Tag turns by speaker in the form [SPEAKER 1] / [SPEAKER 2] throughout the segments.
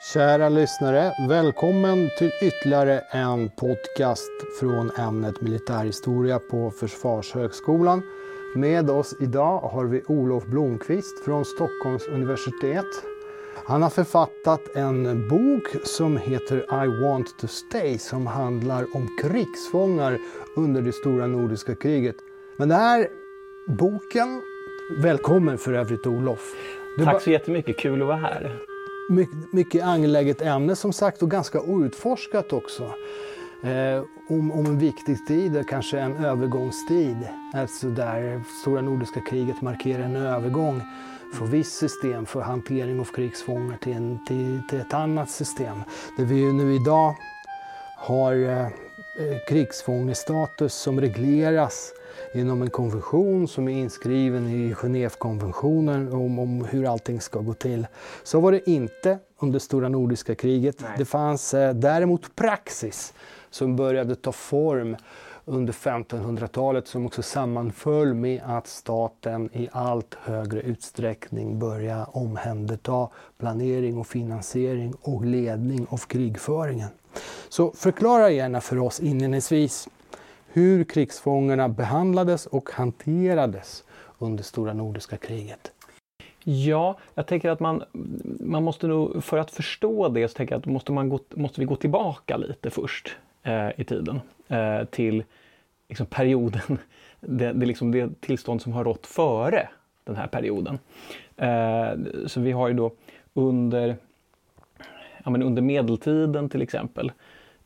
[SPEAKER 1] Kära lyssnare, välkommen till ytterligare en podcast från ämnet militärhistoria på Försvarshögskolan. Med oss idag har vi Olof Blomqvist från Stockholms universitet. Han har författat en bok som heter I want to stay som handlar om krigsfångar under det stora nordiska kriget. Men den här boken, välkommen för övrigt Olof.
[SPEAKER 2] Tack så jättemycket, kul att vara här.
[SPEAKER 1] Mycket, mycket angeläget ämne som sagt och ganska outforskat också. Eh, om, om en viktig tid, kanske en övergångstid. Alltså där stora nordiska kriget markerar en övergång från visst system för hantering av krigsfångar till, en, till, till ett annat system. Där vi ju nu idag har eh, eh krigsfångestatus som regleras genom en konvention som är inskriven i Genèvekonventionen om, om hur allting ska gå till. Så var det inte under stora nordiska kriget. Nej. Det fanns eh, däremot praxis som började ta form under 1500-talet som också sammanföll med att staten i allt högre utsträckning började omhänderta planering och finansiering och ledning av krigföringen. Så förklara gärna för oss inledningsvis hur krigsfångarna behandlades och hanterades under stora nordiska kriget.
[SPEAKER 2] Ja, jag tänker att man, man måste nog, för att förstå det så tänker jag att måste, man gå, måste vi gå tillbaka lite först eh, i tiden eh, till liksom perioden, det, det, liksom det tillstånd som har rått före den här perioden. Eh, så vi har ju då under, ja, men under medeltiden till exempel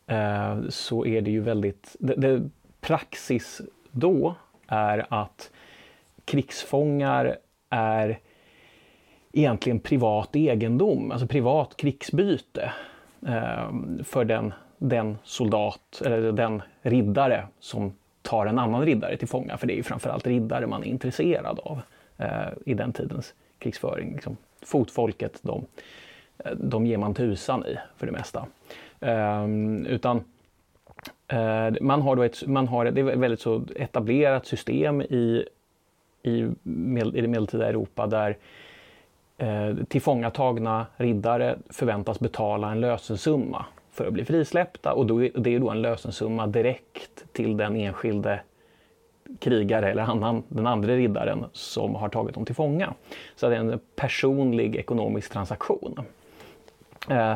[SPEAKER 2] eh, så är det ju väldigt, det, det, praxis då är att krigsfångar är egentligen privat egendom, alltså privat krigsbyte ehm, för den, den soldat eller den riddare som tar en annan riddare till fånga, för det är ju framförallt riddare man är intresserad av eh, i den tidens krigsföring. Liksom, fotfolket, de, eh, de ger man tusan i för det mesta. Ehm, utan Eh, man har då ett, man har, det är ett väldigt så etablerat system i, i, med, i det medeltida Europa där eh, tillfångatagna riddare förväntas betala en lösensumma för att bli frisläppta och då, det är då en lösensumma direkt till den enskilde krigare eller annan, den andra riddaren som har tagit dem till fånga. Så det är en personlig ekonomisk transaktion. Eh,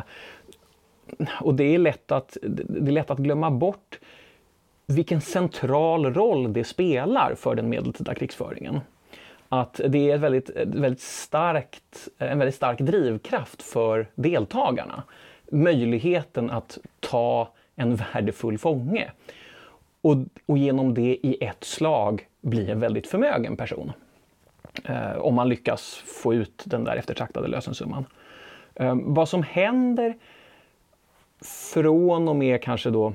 [SPEAKER 2] och det är, lätt att, det är lätt att glömma bort vilken central roll det spelar för den medeltida krigsföringen. Att det är ett väldigt, väldigt starkt, en väldigt stark drivkraft för deltagarna. Möjligheten att ta en värdefull fånge och, och genom det i ett slag bli en väldigt förmögen person. Eh, om man lyckas få ut den där eftertraktade lösensumman. Eh, vad som händer från och med kanske då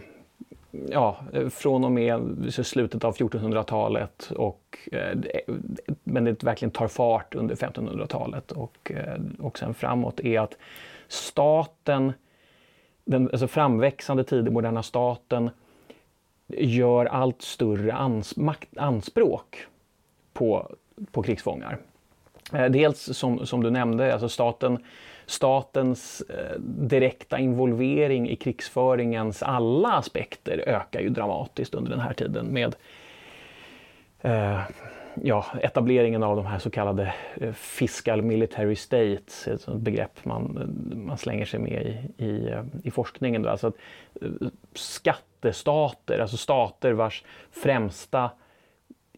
[SPEAKER 2] ja, från och med slutet av 1400-talet och eh, men det verkligen tar fart under 1500-talet och, eh, och sen framåt är att staten, den alltså framväxande tidemoderna staten gör allt större ans, makt, anspråk på, på krigsfångar. Eh, dels som, som du nämnde, alltså staten statens eh, direkta involvering i krigsföringens alla aspekter ökar ju dramatiskt under den här tiden med eh, ja, etableringen av de här så kallade eh, fiscal military states, ett begrepp man, man slänger sig med i, i, eh, i forskningen. Då. Alltså att, skattestater, alltså stater vars främsta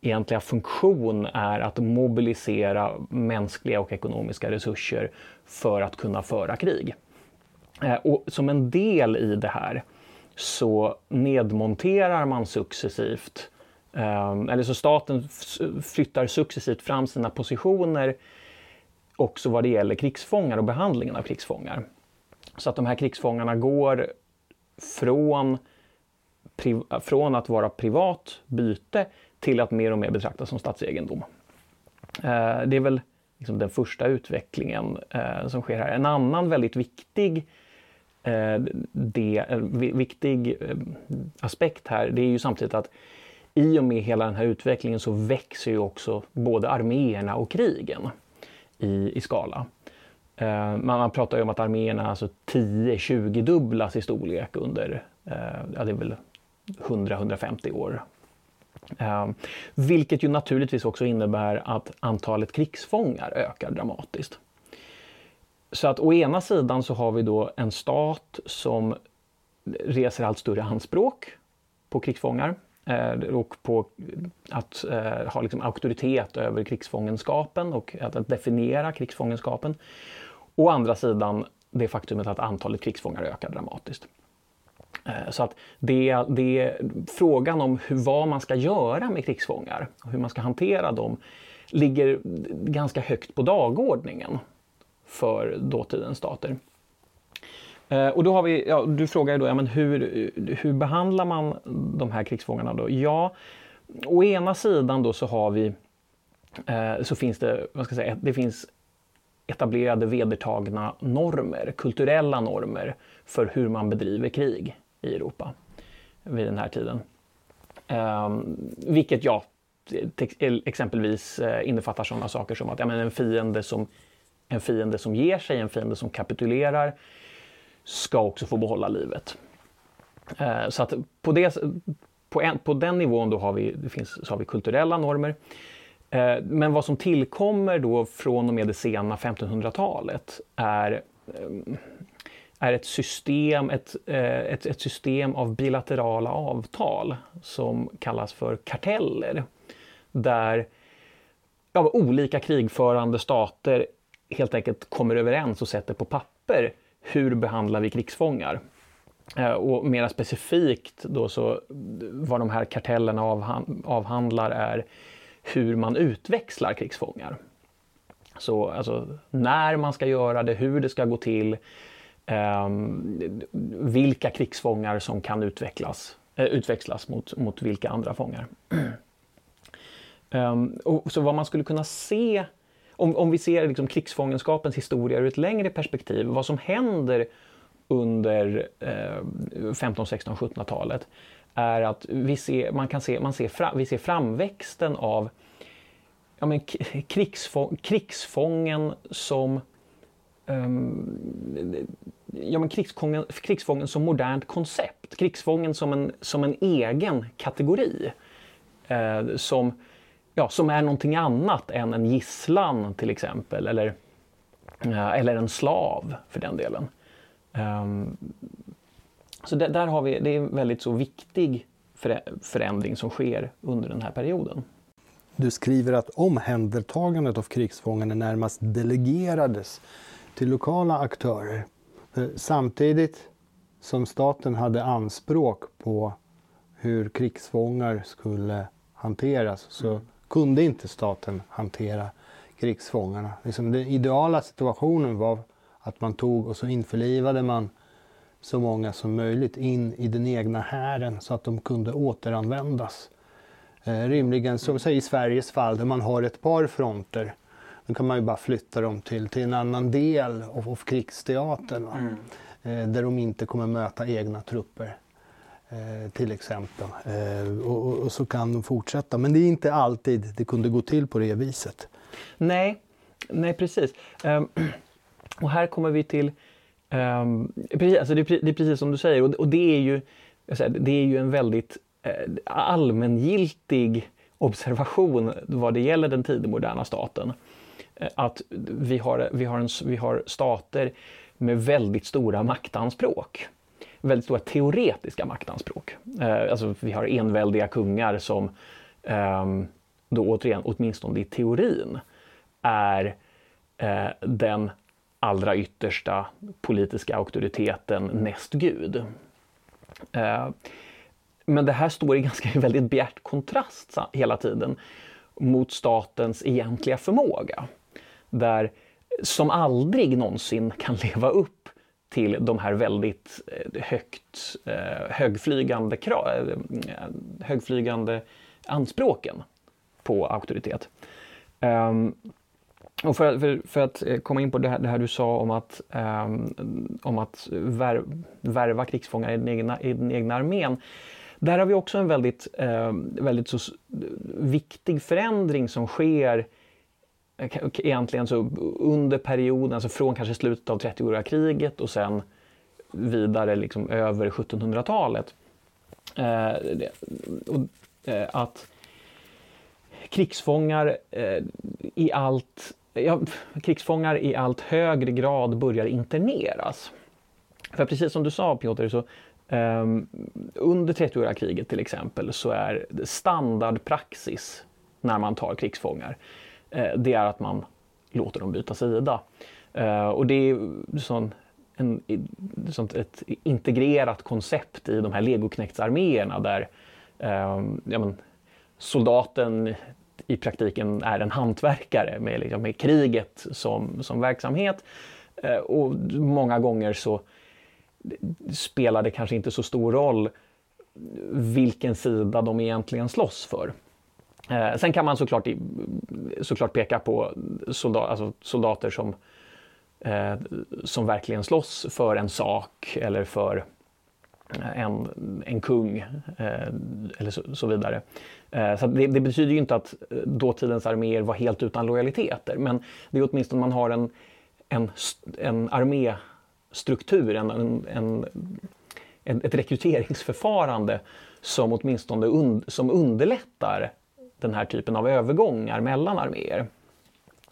[SPEAKER 2] egentliga funktion är att mobilisera mänskliga och ekonomiska resurser för att kunna föra krig. Eh, och som en del i det här så nedmonterar man successivt, ehm, eller så staten flyttar successivt fram sina positioner också vad det gäller krigsfångar och behandlingen av krigsfångar. Så att de här krigsfångarna går från, från att vara privat byte till att mer och mer betraktas som statsegendom. Eh, det är väl liksom den första utvecklingen eh, som sker här. En annan väldigt viktig eh, det, eh, viktig eh, aspekt här, det är ju samtidigt att i och med hela den här utvecklingen så växer ju också både arméerna och krigen i, i skala. Eh, man, pratar ju om att arméerna alltså 10-20 dubblas i storlek under, eh, ja det är väl 100-150 år. Eh, vilket ju naturligtvis också innebär att antalet krigsfångar ökar dramatiskt. Så att å ena sidan så har vi då en stat som reser allt större anspråk på krigsfångar eh, och på att eh, ha liksom auktoritet över krigsfångenskapen och att definiera krigsfångenskapen. Å andra sidan det faktumet att antalet krigsfångar ökar dramatiskt. Eh, så att det, det frågan om hur, vad man ska göra med krigsfångar, hur man ska hantera dem, ligger ganska högt på dagordningen för dåtidens stater. Eh, och då har vi, ja, du frågar ju då, ja, men hur, hur behandlar man de här krigsfångarna då? Ja, å ena sidan då så har vi, eh, så finns det, vad ska jag säga, det finns etablerade vedertagna normer, kulturella normer för hur man bedriver krig i Europa vid den här tiden. Ehm, vilket ja, exempelvis eh, innefattar sådana saker som att ja, men en, fiende som, en fiende som ger sig, en fiende som kapitulerar ska också få behålla livet. Ehm, så att på, det, på, en, på den nivån då har vi, det finns, så har vi kulturella normer. Eh, men vad som tillkommer då från och med det sena 1500-talet är, eh, är ett, system, ett, eh, ett, ett, system av bilaterala avtal som kallas för karteller. Där ja, olika krigförande stater helt enkelt kommer överens och sätter på papper hur behandlar vi krigsfångar. Eh, och mera specifikt då så vad de här kartellerna avhandlar är hur man utväxlar krigsfångar. Så alltså, när man ska göra det, hur det ska gå till, Ehm, vilka krigsfångar som kan utvecklas, eh, utväxlas mot, mot vilka andra fångar. Ehm, och, så vad man skulle kunna se, om, om vi ser liksom krigsfångenskapens historia ur ett längre perspektiv, vad som händer under eh, 15, 16, 1700-talet är att vi ser, man kan se, man ser fra, vi ser framväxten av ja, men krigsfång, krigsfången som um, ja, men krigsfången, krigsfången som modernt koncept. Krigsfången som en, som en egen kategori. Eh, som, ja, som är någonting annat än en gisslan till exempel. Eller, eh, eller en slav för den delen. Um, så det, där har vi, det är en väldigt så viktig förändring som sker under den här perioden.
[SPEAKER 1] Du skriver att omhändertagandet av krigsfångarna närmast delegerades till lokala aktörer. Samtidigt som staten hade anspråk på hur krigsfångar skulle hanteras så mm. kunde inte staten hantera krigsfångarna. Liksom den ideala situationen var att man tog och så införlivade man så många som möjligt in i den egna hären så att de kunde återanvändas. Eh, rimligen, som säg i Sveriges fall, där man har ett par fronter, då kan man ju bara flytta dem till, till en annan del av, av krigsteatern. Mm. Eh, där de inte kommer möta egna trupper. Eh, till exempel. Eh, och, och, så kan de fortsätta. Men det är inte alltid det kunde gå till på det viset.
[SPEAKER 2] Nej, nej precis. Um, och här kommer vi till Um, precis, alltså det, det, är precis som du säger och, och det, är ju, det är ju en väldigt eh, allmängiltig observation vad det gäller den tidigmoderna staten. Eh, att vi har, vi, har en, vi har stater med väldigt stora maktanspråk. Väldigt stora teoretiska maktanspråk. Eh, alltså vi har enväldiga kungar som eh, då återigen, åtminstone i teorin, är eh, den allra yttersta politiska auktoriteten näst Gud. Eh, men det här står i ganska väldigt bjärt kontrast hela tiden mot statens egentliga förmåga. Där som aldrig någonsin kan leva upp till de här väldigt eh, högt eh, högflygande, eh, högflygande anspråken på auktoritet. Ehm, och för, för, för, att komma in på det här, det här du sa om att, um, om att vär, värva krigsfångar i den, egna, i den egna armén. Där har vi också en väldigt, um, väldigt så viktig förändring som sker egentligen så under perioden, alltså från kanske slutet av 30-åriga kriget och sen vidare liksom över 1700-talet. Eh, eh, att krigsfångar eh, i allt ja, krigsfångar i allt högre grad börjar interneras. För precis som du sa Piotr, så um, under 30-åriga kriget till exempel så är standardpraxis när man tar krigsfångar, Eh, det är att man låter dem byta sida. Eh, och det är sån, en, sånt ett integrerat koncept i de här legoknektsarméerna där ehm, ja, men, soldaten i praktiken är en hantverkare med, liksom, med kriget som, som verksamhet. Eh, och många gånger så spelar det kanske inte så stor roll vilken sida de egentligen slåss för. Eh, sen kan man såklart, såklart peka på soldat, alltså soldater som, eh, som verkligen slåss för en sak eller för eh, en, en kung eh, eller så, så vidare. Eh, så det, det, betyder ju inte att eh, dåtidens arméer var helt utan lojaliteter men det är åtminstone man har en, en, en arméstruktur, en, en, en, ett rekryteringsförfarande som åtminstone un, som underlättar den här typen av övergångar mellan arméer.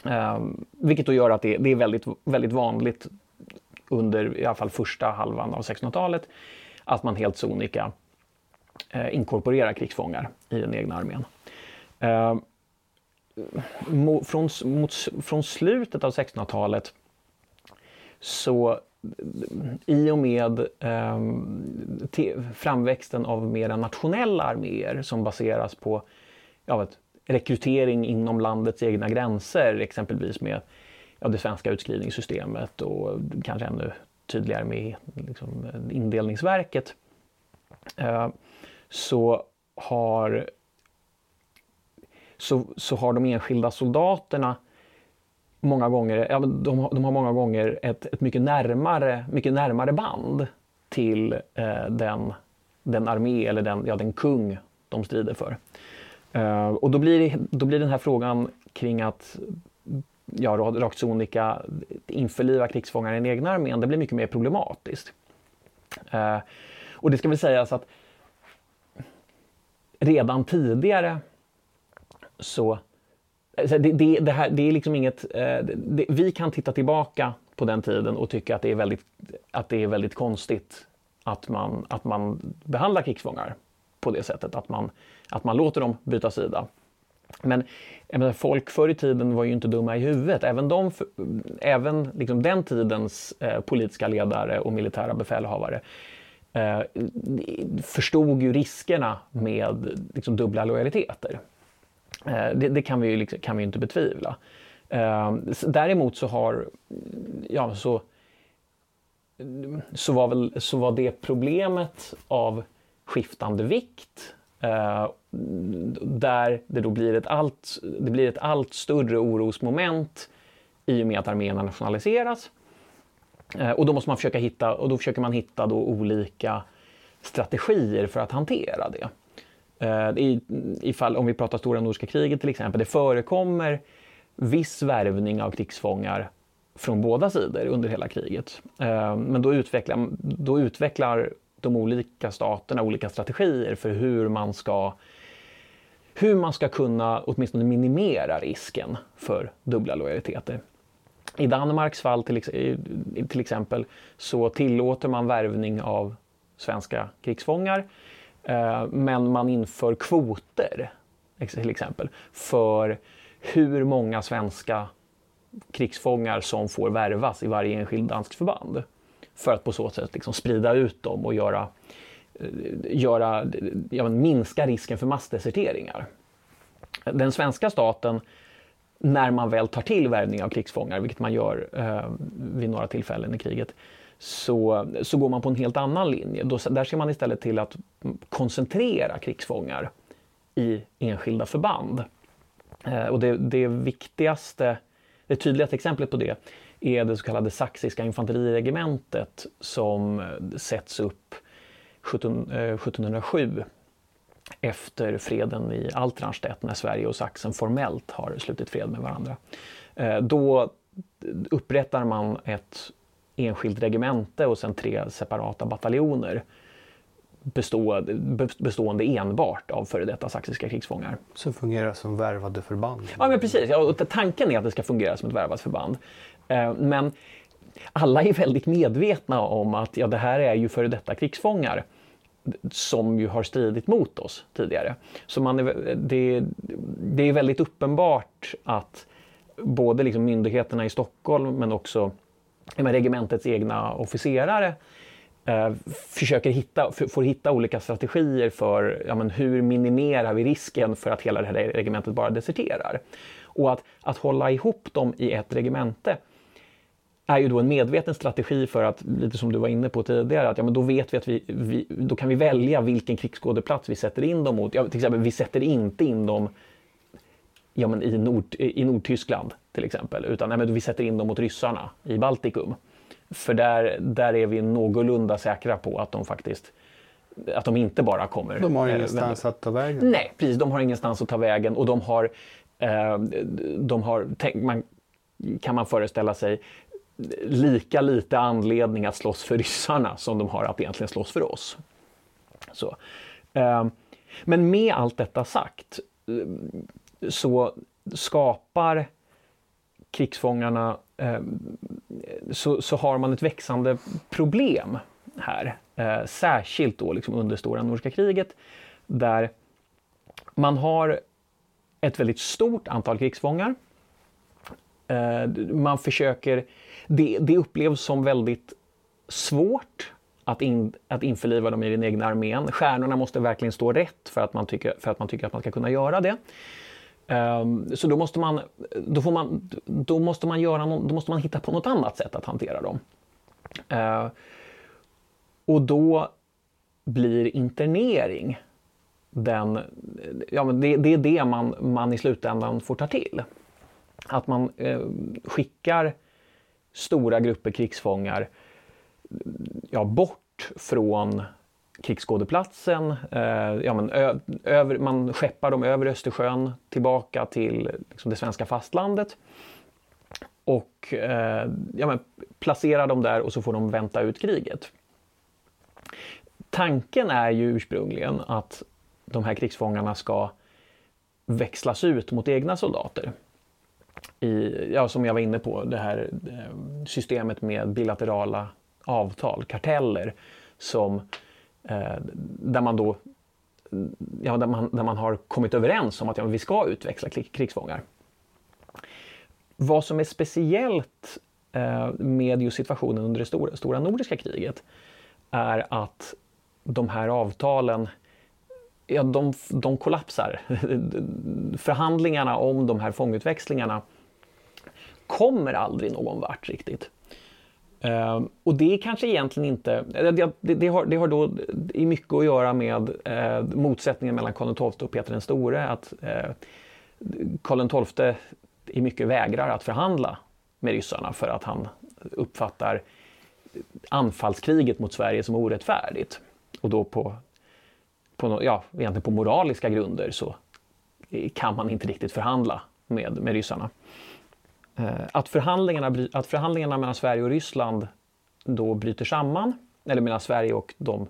[SPEAKER 2] Eh, vilket då gör att det, det är väldigt, väldigt vanligt under i alla fall första halvan av 1600-talet att man helt sonika eh, inkorporerar krigsfångar i den egna armén. Eh, från, mot, från slutet av 1600-talet så i och med eh, framväxten av mera nationella arméer som baseras på ja, vet, rekrytering inom landets egna gränser, exempelvis med ja, det svenska utskrivningssystemet och kanske ännu tydligare med liksom, indelningsverket, eh, så, har, så, så har de enskilda soldaterna många gånger, ja, de, de har många gånger ett, ett mycket, närmare, mycket närmare band till eh, den, den armé eller den, ja, den kung de strider för. Uh, och då blir, då blir den här frågan kring att ja, rakt sonika införliva krigsfångar i den egna armén, det blir mycket mer problematiskt. Uh, och det ska väl sägas att redan tidigare så alltså det, det, det, här, det är liksom inget... Eh, det, vi kan titta tillbaka på den tiden och tycka att det är väldigt, att det är väldigt konstigt att man, att man behandlar krigsfångar på det sättet, att man, att man låter dem byta sida. Men menar, folk förr i tiden var ju inte dumma i huvudet. Även, de, även liksom den tidens eh, politiska ledare och militära befälhavare eh, förstod ju riskerna med liksom, dubbla lojaliteter. Eh, det, det, kan vi ju liksom, kan vi inte betvivla. Eh, däremot så har, ja så, så var, väl, så var det problemet av skiftande vikt Uh, där det då blir ett allt, det blir ett allt större orosmoment i och med att arméerna nationaliseras. Uh, och då måste man försöka hitta, och då försöker man hitta då olika strategier för att hantera det. Uh, i, ifall, om vi pratar Stora Nordiska kriget till exempel, det förekommer viss värvning av krigsfångar från båda sidor under hela kriget. Men då utvecklar, då utvecklar de olika staterna olika strategier för hur man ska hur man ska kunna åtminstone minimera risken för dubbla lojaliteter. I Danmarks fall till, till exempel så tillåter man värvning av svenska krigsfångar eh, men man inför kvoter till exempel för hur många svenska krigsfångar som får värvas i varje enskild dansk förband för att på så sätt liksom sprida ut dem och göra, eh, göra, ja, minska risken för massdeserteringar. Den svenska staten, när man väl tar till värvning av krigsfångar, vilket man gör eh, vid några tillfällen i kriget, så, så går man på en helt annan linje. Då, där ser man istället till att koncentrera krigsfångar i enskilda förband. Eh, och det, det viktigaste, det tydligaste exemplet på det är det så kallade saxiska infanteriregementet som sätts upp 17, 1707 efter freden i Altranstedt när Sverige och Sachsen formellt har slutit fred med varandra. Eh, då upprättar man ett enskilt regemente och sen tre separata bataljoner bestående, bestående enbart av före detta saxiska krigsfångar.
[SPEAKER 1] Som fungerar som värvade förband?
[SPEAKER 2] Ja, men precis. Ja, tanken är att det ska fungera som ett värvat förband. Eh, men alla är väldigt medvetna om att ja, det här är ju före detta krigsfångar som ju har stridit mot oss tidigare. Så man är, det, det är väldigt uppenbart att både liksom myndigheterna i Stockholm men också regementets egna officerare eh, försöker hitta, får hitta olika strategier för ja, men hur minimerar vi risken för att hela det här regementet bara deserterar. Och att, att hålla ihop dem i ett regemente är ju då en medveten strategi för att, lite som du var inne på tidigare, att ja, men då vet vi att vi, vi då kan vi välja vilken krigsskådeplats vi sätter in dem mot. Ja, till exempel, vi sätter inte in dem ja, men i, Nord, i Nordtyskland till exempel, utan nej, men vi sätter in dem mot ryssarna i Baltikum. För där, där är vi någorlunda säkra på att de faktiskt att de inte bara kommer...
[SPEAKER 1] De har eh, ingenstans att ta vägen?
[SPEAKER 2] Nej, precis. De har ingenstans att ta vägen och de har... Eh, de har tänk, man, kan man föreställa sig lika lite anledning att slåss för ryssarna som de har att egentligen slåss för oss. Så. Ehm, men med allt detta sagt eh, så skapar krigsfångarna ehm, så, så, har man ett växande problem här. Eh, särskilt då liksom under stora nordiska kriget där man har ett väldigt stort antal krigsfångar. Eh, man försöker, det, det upplevs som väldigt svårt att, in, att införliva dem i den egna armén. Stjärnorna måste verkligen stå rätt för att man tycker, för att, man tycker att man ska kunna göra det. Um, så då måste man, då får man, då måste man göra no, då måste man hitta på något annat sätt att hantera dem. Uh, och då blir internering den, ja, men det, det, är det man, man i slutändan får ta till. Att man eh, skickar stora grupper krigsfångar ja, bort från krigsskådeplatsen. Eh, ja, men över, man skeppar dem över Östersjön tillbaka till liksom, det svenska fastlandet. Och eh, ja, men, placerar dem där och så får de vänta ut kriget. Tanken är ju ursprungligen att de här krigsfångarna ska växlas ut mot egna soldater. I, ja, som jag var inne på, det här eh, systemet med bilaterala avtal, karteller, som Eh, där man då ja, där, man, där man har kommit överens om att ja, vi ska utväxla krigsfångar. Vad som är speciellt eh, med just situationen under det stora, stora nordiska kriget är att de här avtalen ja, de, de kollapsar. Förhandlingarna om de här fångutväxlingarna kommer aldrig någon vart riktigt. Uh, och det är kanske egentligen inte, det, det, det, har, det har då i mycket att göra med uh, motsättningen mellan Karl XII och Peter den store. Att uh, Karl XII i mycket vägrar att förhandla med ryssarna för att han uppfattar anfallskriget mot Sverige som orättfärdigt. Och då på, på, ja, egentligen på moraliska grunder så kan man inte riktigt förhandla med, med ryssarna. Eh, att förhandlingarna, att förhandlingarna mellan Sverige och Ryssland då bryter samman, eller mellan Sverige och, de,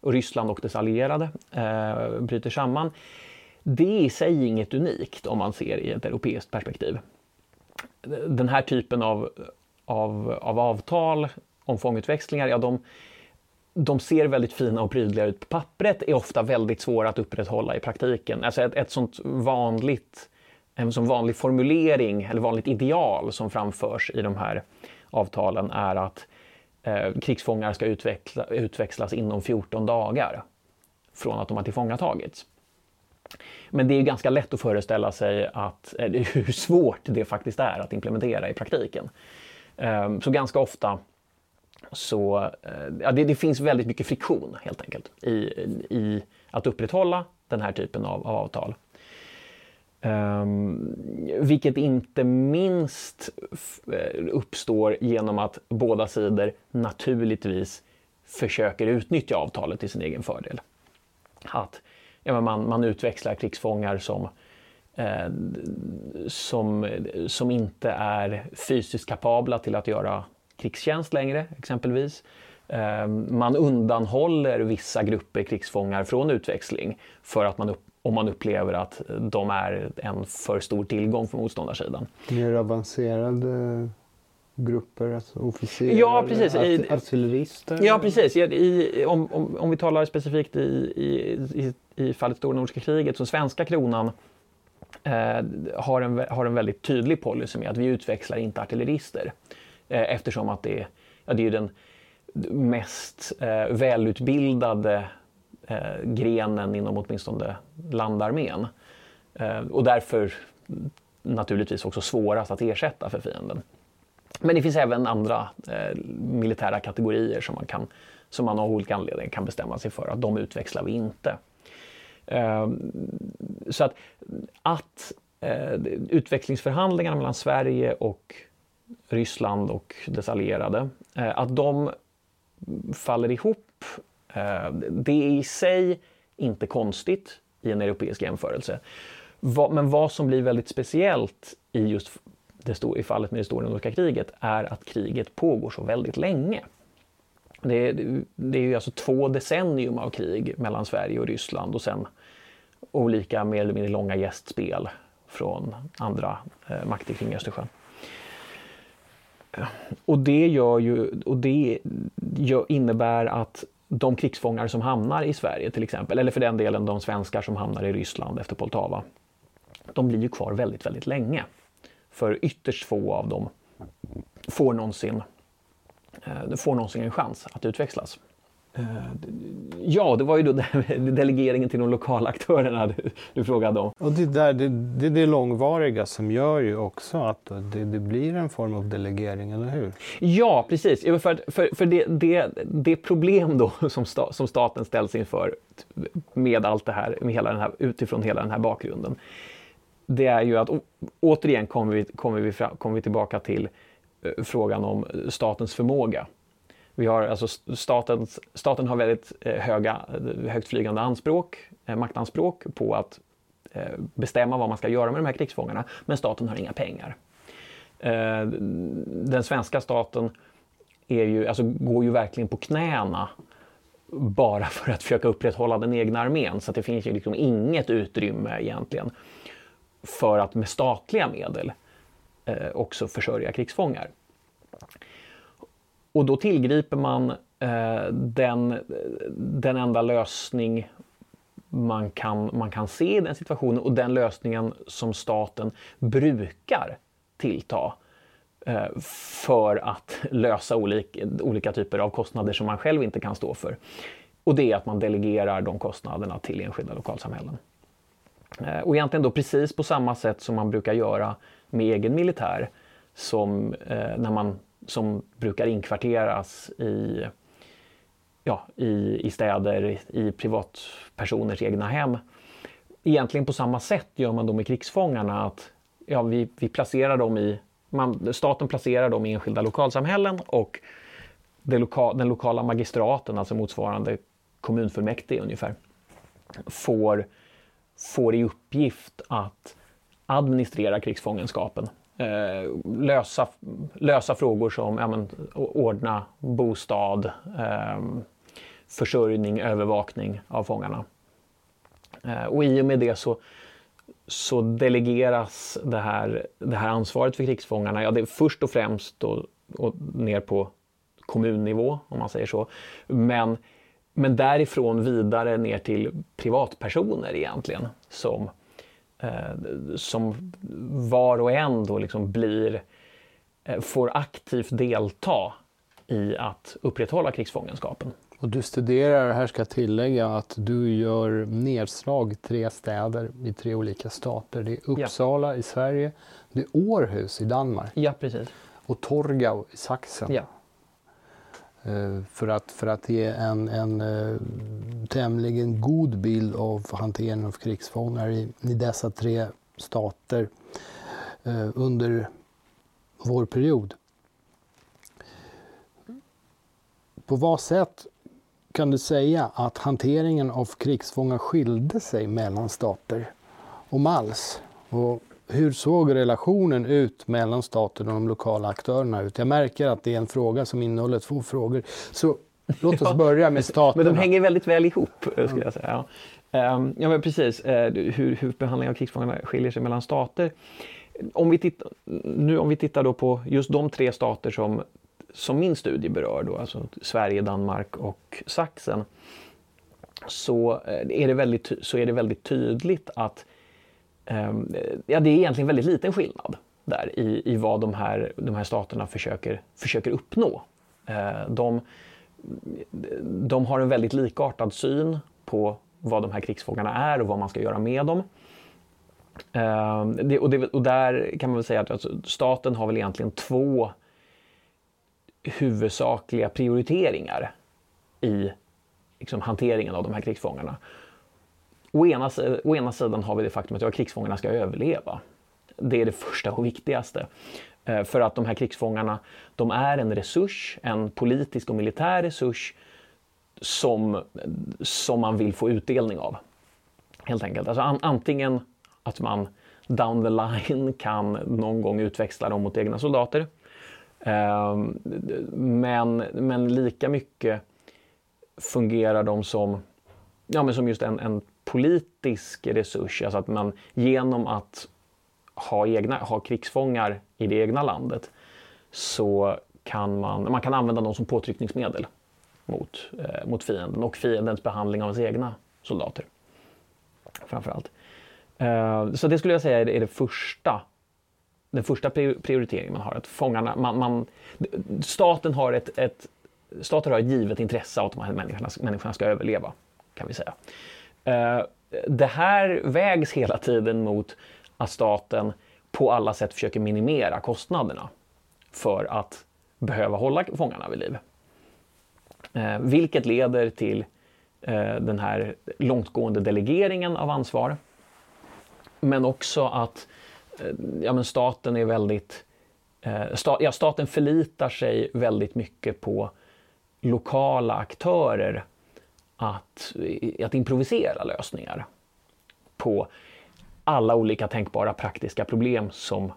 [SPEAKER 2] och Ryssland och dess allierade eh, bryter samman. Det är i sig inget unikt om man ser i ett europeiskt perspektiv. Den här typen av, av, av avtal om fångutväxlingar, ja, de, de ser väldigt fina och prydliga ut på pappret, är ofta väldigt svåra att upprätthålla i praktiken. Alltså ett, ett sånt vanligt en sån vanlig formulering eller vanligt ideal som framförs i de här avtalen är att eh, krigsfångar ska utveckla, utväxlas inom 14 dagar från att de har tillfångatagits. Men det är ganska lätt att föreställa sig att, eh, hur svårt det faktiskt är att implementera i praktiken. Eh, så ganska ofta så eh, ja, det, det, finns väldigt mycket friktion helt enkelt i, i att upprätthålla den här typen av, av avtal. Um, vilket inte minst eh, uppstår genom att båda sidor naturligtvis försöker utnyttja avtalet till sin egen fördel. Att ja, man, man utväxlar krigsfångar som, eh, som, som inte är fysiskt kapabla till att göra krigstjänst längre exempelvis. Eh, man undanhåller vissa grupper krigsfångar från utväxling för att man upp, om man upplever att de är en för stor tillgång för motståndarsidan.
[SPEAKER 1] Mer avancerade grupper, alltså officerare,
[SPEAKER 2] ja, precis.
[SPEAKER 1] Art artillerister?
[SPEAKER 2] Ja, precis. I, om, om, om vi talar specifikt i, i, i, i fallet Stora Nordiska kriget, så svenska kronan eh, har, en, har en väldigt tydlig policy med att vi utväxlar inte artillerister. Eh, eftersom att det, ja, det är den mest eh, välutbildade eh, grenen inom åtminstone landarmén. Eh, och därför naturligtvis också svårast att ersätta för fienden. Men det finns även andra eh, militära kategorier som man, kan, som man av olika anledningar kan bestämma sig för att de utväxlar vi inte. Eh, så att, att eh, utvecklingsförhandlingarna mellan Sverige och Ryssland och dess allierade, eh, att de faller ihop, eh, det är i sig inte konstigt i en europeisk jämförelse. Men vad som blir väldigt speciellt i just det i fallet med det stora nordiska kriget är att kriget pågår så väldigt länge. Det, det är ju alltså två decennium av krig mellan Sverige och Ryssland och sen olika mer eller mindre långa gästspel från andra eh, makter kring Östersjön. Och det, gör ju, och det gör, innebär att de krigsfångar som hamnar i Sverige till exempel, eller för den delen de svenskar som hamnar i Ryssland efter Poltava, de blir ju kvar väldigt, väldigt länge. För ytterst få av dem får någonsin, eh, får någonsin en chans att utväxlas. Eh, ja, det var ju då delegeringen till de lokala aktörerna du, du frågade om.
[SPEAKER 1] Och det, där, det, det, det långvariga som gör ju också att det, det, blir en form av delegering, eller hur?
[SPEAKER 2] Ja, precis. För, för, för det, det, det problem då som, sta, som staten ställs inför med allt det här, med hela den här, utifrån hela den här bakgrunden, det är ju att återigen kommer vi, kommer vi, kommer vi tillbaka till eh, frågan om statens förmåga. Vi har alltså staten, staten har väldigt eh, höga, eh, högt flygande anspråk, eh, maktanspråk på att bestämma vad man ska göra med de här krigsfångarna, men staten har inga pengar. Den svenska staten är ju, alltså, går ju verkligen på knäna bara för att försöka upprätthålla den egna armén, så det finns ju liksom inget utrymme egentligen för att med statliga medel eh, också försörja krigsfångar. Och då tillgriper man eh, den, den enda lösning man kan, man kan se i den situationen och den lösningen som staten brukar tillta eh, för att lösa olika, olika typer av kostnader som man själv inte kan stå för. Och det är att man delegerar de kostnaderna till enskilda lokalsamhällen. Eh, och egentligen då precis på samma sätt som man brukar göra med egen militär som, eh, när man, som brukar inkvarteras i, ja, i, i städer, i privatpersoners egna hem. Egentligen på samma sätt gör man då med krigsfångarna att ja, vi, vi placerar dem i, man, staten placerar dem i enskilda lokalsamhällen och loka, den lokala magistraten, alltså motsvarande kommunfullmäktige ungefär, får får i uppgift att administrera krigsfångenskapen. Eh, lösa, lösa frågor som ja, men, ordna bostad, eh, försörjning, övervakning av fångarna. Eh, och i och med det så, så delegeras det här, det här ansvaret för krigsfångarna, ja, det är först och främst då, och ner på kommunnivå om man säger så. Men men därifrån vidare ner till privatpersoner egentligen som, eh, som var och en då liksom blir, eh, får aktivt delta i att upprätthålla krigsfångenskapen.
[SPEAKER 1] Och du studerar, här ska jag tillägga att du gör nedslag tre städer i tre olika stater. Det är Uppsala ja. i Sverige, det är Århus i Danmark
[SPEAKER 2] ja, precis.
[SPEAKER 1] och Torgau i Sachsen.
[SPEAKER 2] Ja.
[SPEAKER 1] Eh, för att, för att ge en, en eh, tämligen god bild av hanteringen av krigsfångar i, i dessa tre stater eh, under vår period. På vad sätt kan du säga att hanteringen av krigsfångar skilde sig mellan stater? Om alls? Och hur såg relationen ut mellan staten och de lokala aktörerna ut? Jag märker att det är en fråga som innehåller två frågor. Så låt oss börja med staterna.
[SPEAKER 2] Men de hänger väldigt väl ihop, skulle jag säga. Ja, um, ja men precis. Uh, hur, hur behandlingen av krigsfångarna skiljer sig mellan stater. Om vi, tittar, nu, om vi tittar då på just de tre stater som, som min studie berör, då, alltså Sverige, Danmark och Sachsen, så eh, är det väldigt, så är det väldigt tydligt att Ehm, Ehm, ja, det är egentligen väldigt liten skillnad där i, i vad de här, de här staterna försöker, försöker uppnå. Ehm, de, de har en väldigt likartad syn på vad de här krigsfångarna är och vad man ska göra med dem. Ehm, det, och, det, och, där kan man väl säga att alltså, staten har väl egentligen två huvudsakliga prioriteringar i liksom, hanteringen av de här krigsfångarna. Å ena, å ena sidan har vi det faktum att krigsfångarna ska överleva. Det är det första och viktigaste. Eh, för att de här krigsfångarna, de är en resurs, en politisk och militär resurs som, som man vill få utdelning av. Helt enkelt. Alltså an, antingen att man down the line kan någon gång utväxla dem mot egna soldater. Ehm, men, men lika mycket fungerar de som, ja, men som just en, en politisk resurs, alltså att man genom att ha, egna, ha krigsfångar i det egna landet så kan man, man kan använda dem som påtryckningsmedel mot, eh, mot fienden och fiendens behandling av ens egna soldater. Framförallt. Eh, så det skulle jag säga är det, är det första den första prioriteringen man har. Att fångarna, man, man, staten har ett, ett, staten har ett givet intresse av att de här människorna, människorna ska överleva. kan vi säga. Eh, det här vägs hela tiden mot att staten på alla sätt försöker minimera kostnaderna för att behöva hålla fångarna vid liv. Eh, vilket leder till eh, den här långtgående delegeringen av ansvar. Men också att ja, men staten är väldigt sta, ja, staten förlitar sig väldigt mycket på lokala aktörer att, eh, att improvisera lösningar på alla olika tänkbara praktiska problem som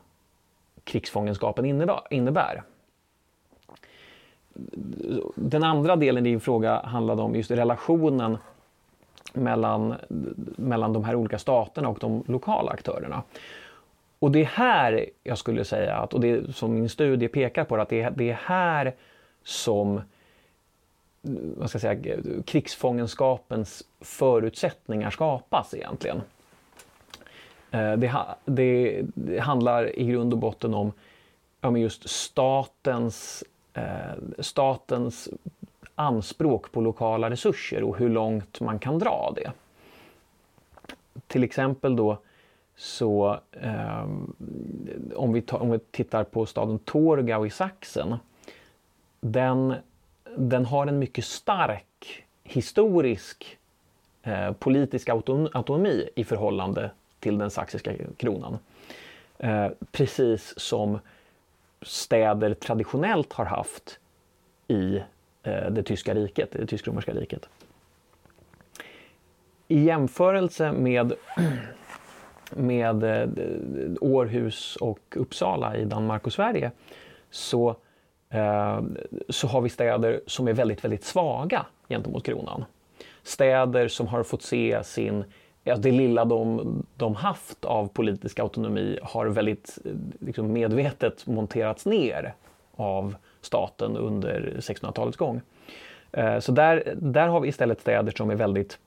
[SPEAKER 2] krigsfångenskapen innebär. Den andra delen i din fråga handlade om just relationen mellan, mellan de här olika staterna och de lokala aktörerna. Och det är här jag skulle säga, att, och det som min studie pekar på, att det är, det är här som vad ska jag säga, krigsfångenskapens förutsättningar skapas egentligen. Eh, det, det, det, handlar i grund och botten om om just statens, eh, statens anspråk på lokala resurser och hur långt man kan dra det. Till exempel då så eh, om, vi ta, om vi tittar på staden Torgau i Sachsen. Den den har en mycket stark historisk eh, politisk autonomi i förhållande till den saxiska kronan. Eh, precis som städer traditionellt har haft i eh, det tyska riket, det tysk-romerska riket. I jämförelse med, med eh, Århus och Uppsala i Danmark och Sverige så Ehm, så har vi städer som är väldigt, väldigt svaga gentemot kronan. Städer som har fått se sin, ja, det lilla de, de haft av politisk autonomi har väldigt eh, liksom, medvetet monterats ner av staten under 1600-talets gång. Ehm, så där, där har vi istället städer som är väldigt,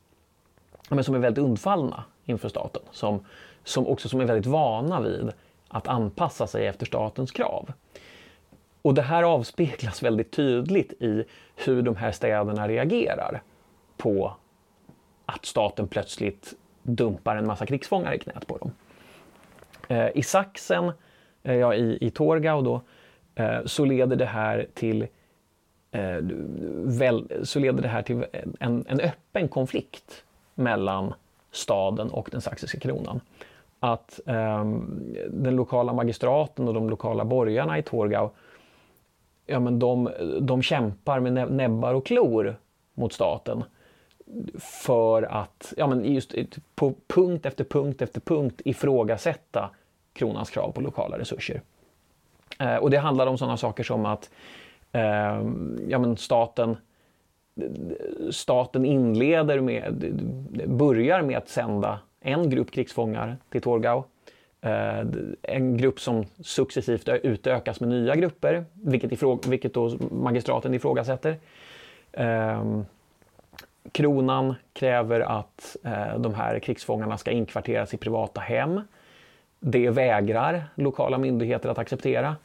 [SPEAKER 2] men som är väldigt undfallna inför staten. Som, som också som är väldigt vana vid att anpassa sig efter statens krav. Och det här avspeglas väldigt tydligt i hur de här städerna reagerar på att staten plötsligt dumpar en massa krigsfångar i knät på dem. Eh, I Sachsen, eh, ja, i, i Torgau då, eh, så leder det här till eh, väl, så leder det här till en, en öppen konflikt mellan staden och den saxiska kronan. Att eh, den lokala magistraten och de lokala borgarna i Torgau ja, men de, de kämpar med näbbar och klor mot staten för att ja, men just på punkt efter punkt efter punkt ifrågasätta kronans krav på lokala resurser. Eh, och det handlar om sådana saker som att eh, ja, men staten, staten inleder med, börjar med att sända en grupp krigsfångar till Torgau. Eh, en grupp som successivt utökas med nya grupper, vilket, ifrå, vilket då magistraten ifrågasätter. Eh, kronan kräver att eh, de här krigsfångarna ska inkvarteras i privata hem. Det vägrar lokala myndigheter att acceptera.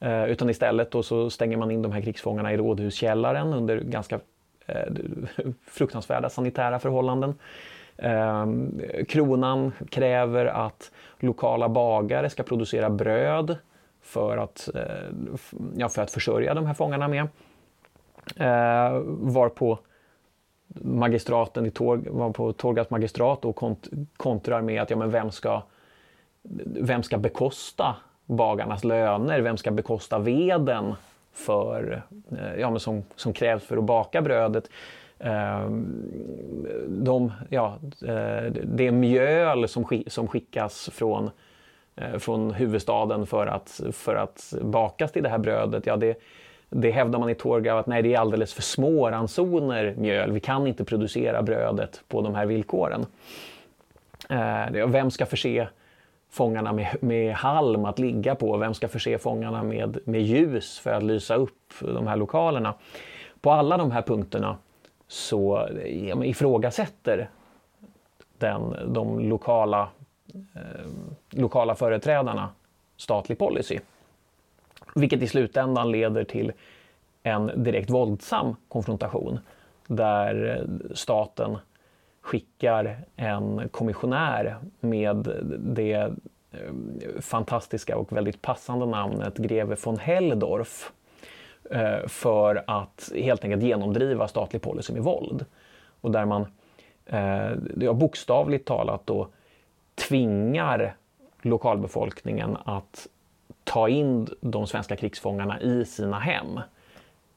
[SPEAKER 2] Eh, utan istället då så stänger man in de här krigsfångarna i rådhuskällaren under ganska eh, fruktansvärda sanitära förhållanden. Eh, kronan kräver att lokala bagare ska producera bröd för att, eh, ja, för att försörja de här fångarna med. Eh, varpå magistraten i Torg, var på Torgas magistrat och kont kontrar med att ja, men vem, ska, vem ska bekosta bagarnas löner? Vem ska bekosta veden för, eh, ja, men som, som krävs för att baka brödet? Ehm, de, ja, eh, det mjöl som, som skickas från, eh, från huvudstaden för att, för att bakas till det här brödet. Ja, det, det hävdar man i Torgau att nej, det är alldeles för små ransoner mjöl. Vi kan inte producera brödet på de här villkoren. Eh, vem ska förse fångarna med, med halm att ligga på? Vem ska förse fångarna med, med ljus för att lysa upp de här lokalerna? På alla de här punkterna så ja, ifrågasätter den, de lokala, eh, lokala företrädarna statlig policy. Vilket i slutändan leder till en direkt våldsam konfrontation där eh, staten skickar en kommissionär med det eh, fantastiska och väldigt passande namnet greve von Helldorf eh, Eh, för att helt enkelt genomdriva statlig policy med våld. Och där man eh, bokstavligt talat då tvingar lokalbefolkningen att ta in de svenska krigsfångarna i sina hem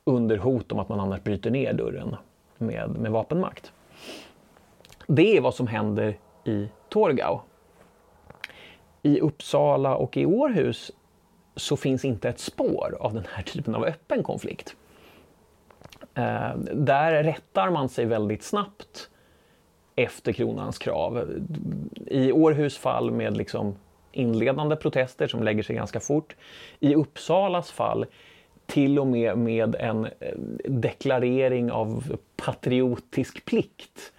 [SPEAKER 2] under hot om att man annars bryter ner dörren med, med vapenmakt. Det är vad som händer i Torgau. I Uppsala och i Århus så finns inte ett spår av den här typen av öppen konflikt. Eh, där rättar man sig väldigt snabbt efter kronans krav. I Århus fall med liksom inledande protester som lägger sig ganska fort. I Uppsalas fall till och med med en eh, deklarering av patriotisk plikt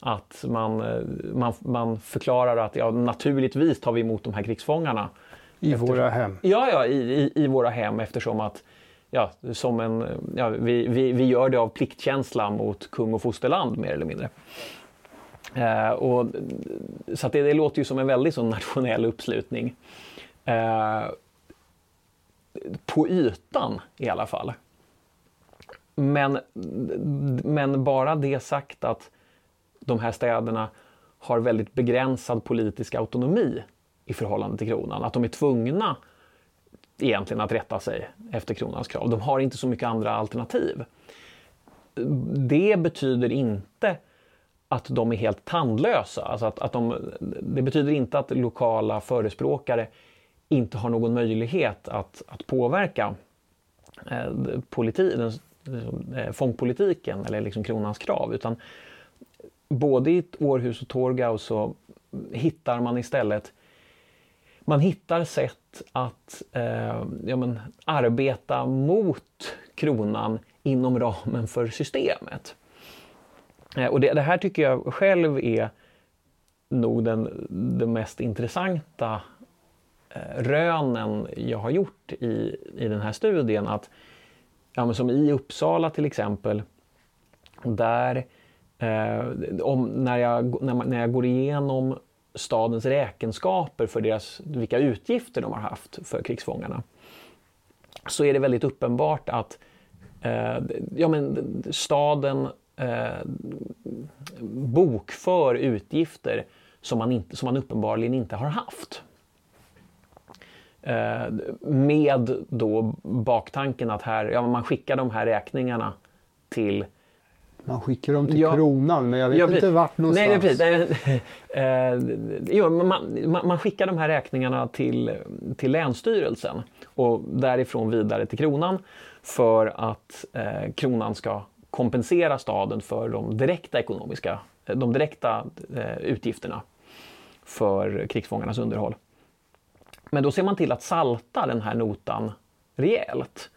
[SPEAKER 2] att man, eh, man, man förklarar att ja, naturligtvis tar vi emot de här krigsfångarna.
[SPEAKER 1] I eftersom, våra hem?
[SPEAKER 2] Ja, ja i, i, i, våra hem eftersom att ja, som en, ja, vi, vi, vi gör det av pliktkänsla mot kung och fosterland mer eller mindre. Eh, och, så det, det, låter ju som en väldigt så nationell uppslutning. Eh, på ytan i alla fall. Men, men bara det sagt att de här städerna har väldigt begränsad politisk autonomi i förhållande till kronan. Att de är tvungna egentligen att rätta sig efter kronans krav. De har inte så mycket andra alternativ. Det betyder inte att de är helt tandlösa. Alltså att, att de, det betyder inte att lokala förespråkare inte har någon möjlighet att, att påverka eh, politi, den, liksom, eh, fångpolitiken eller liksom kronans krav. Utan både i Århus och Torgau så hittar man istället man hittar sätt att eh, ja, men, arbeta mot kronan inom ramen för systemet. Eh, och det, det, här tycker jag själv är nog den, den mest intressanta eh, rönen jag har gjort i, i den här studien. Att, ja, men som i Uppsala till exempel, där Eh, om, när, jag, när, när jag går igenom stadens räkenskaper för deras, vilka utgifter de har haft för krigsfångarna så är det väldigt uppenbart att eh, ja, men staden eh, bokför utgifter som man, inte, som man uppenbarligen inte har haft. Eh, med då baktanken att här, ja, man skickar de här räkningarna till
[SPEAKER 1] man skickar dem till ja. kronan men jag vet ja, inte vart någonstans.
[SPEAKER 2] Nej, precis. Eh, jo, man, man, man, skickar de här räkningarna till, till Länsstyrelsen och därifrån vidare till kronan för att eh, kronan ska kompensera staden för de direkta ekonomiska, de direkta eh, utgifterna för krigsfångarnas underhåll. Men då ser man till att salta den här notan rejält.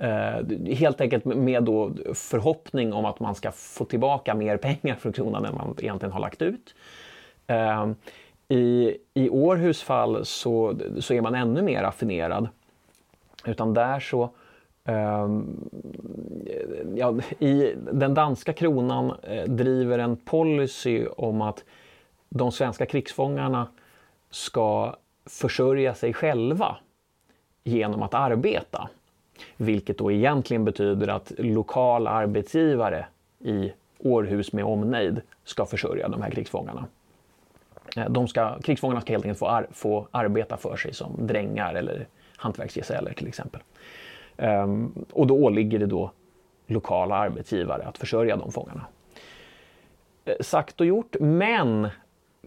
[SPEAKER 2] Eh, helt enkelt med då förhoppning om att man ska få tillbaka mer pengar från kronan än man egentligen har lagt ut. Eh, I, i Århus fall så, så är man ännu mer raffinerad. Utan där så ehm, ja, i den danska kronan eh, driver en policy om att de svenska krigsfångarna ska försörja sig själva genom att arbeta. Vilket då egentligen betyder att lokala arbetsgivare i Århus med omnejd ska försörja de här krigsfångarna. Eh, de ska, krigsfångarna ska helt enkelt få, ar få arbeta för sig som drängar eller hantverksgesäller till exempel. Um, och då åligger det då lokala arbetsgivare att försörja de fångarna. Eh, sagt och gjort, men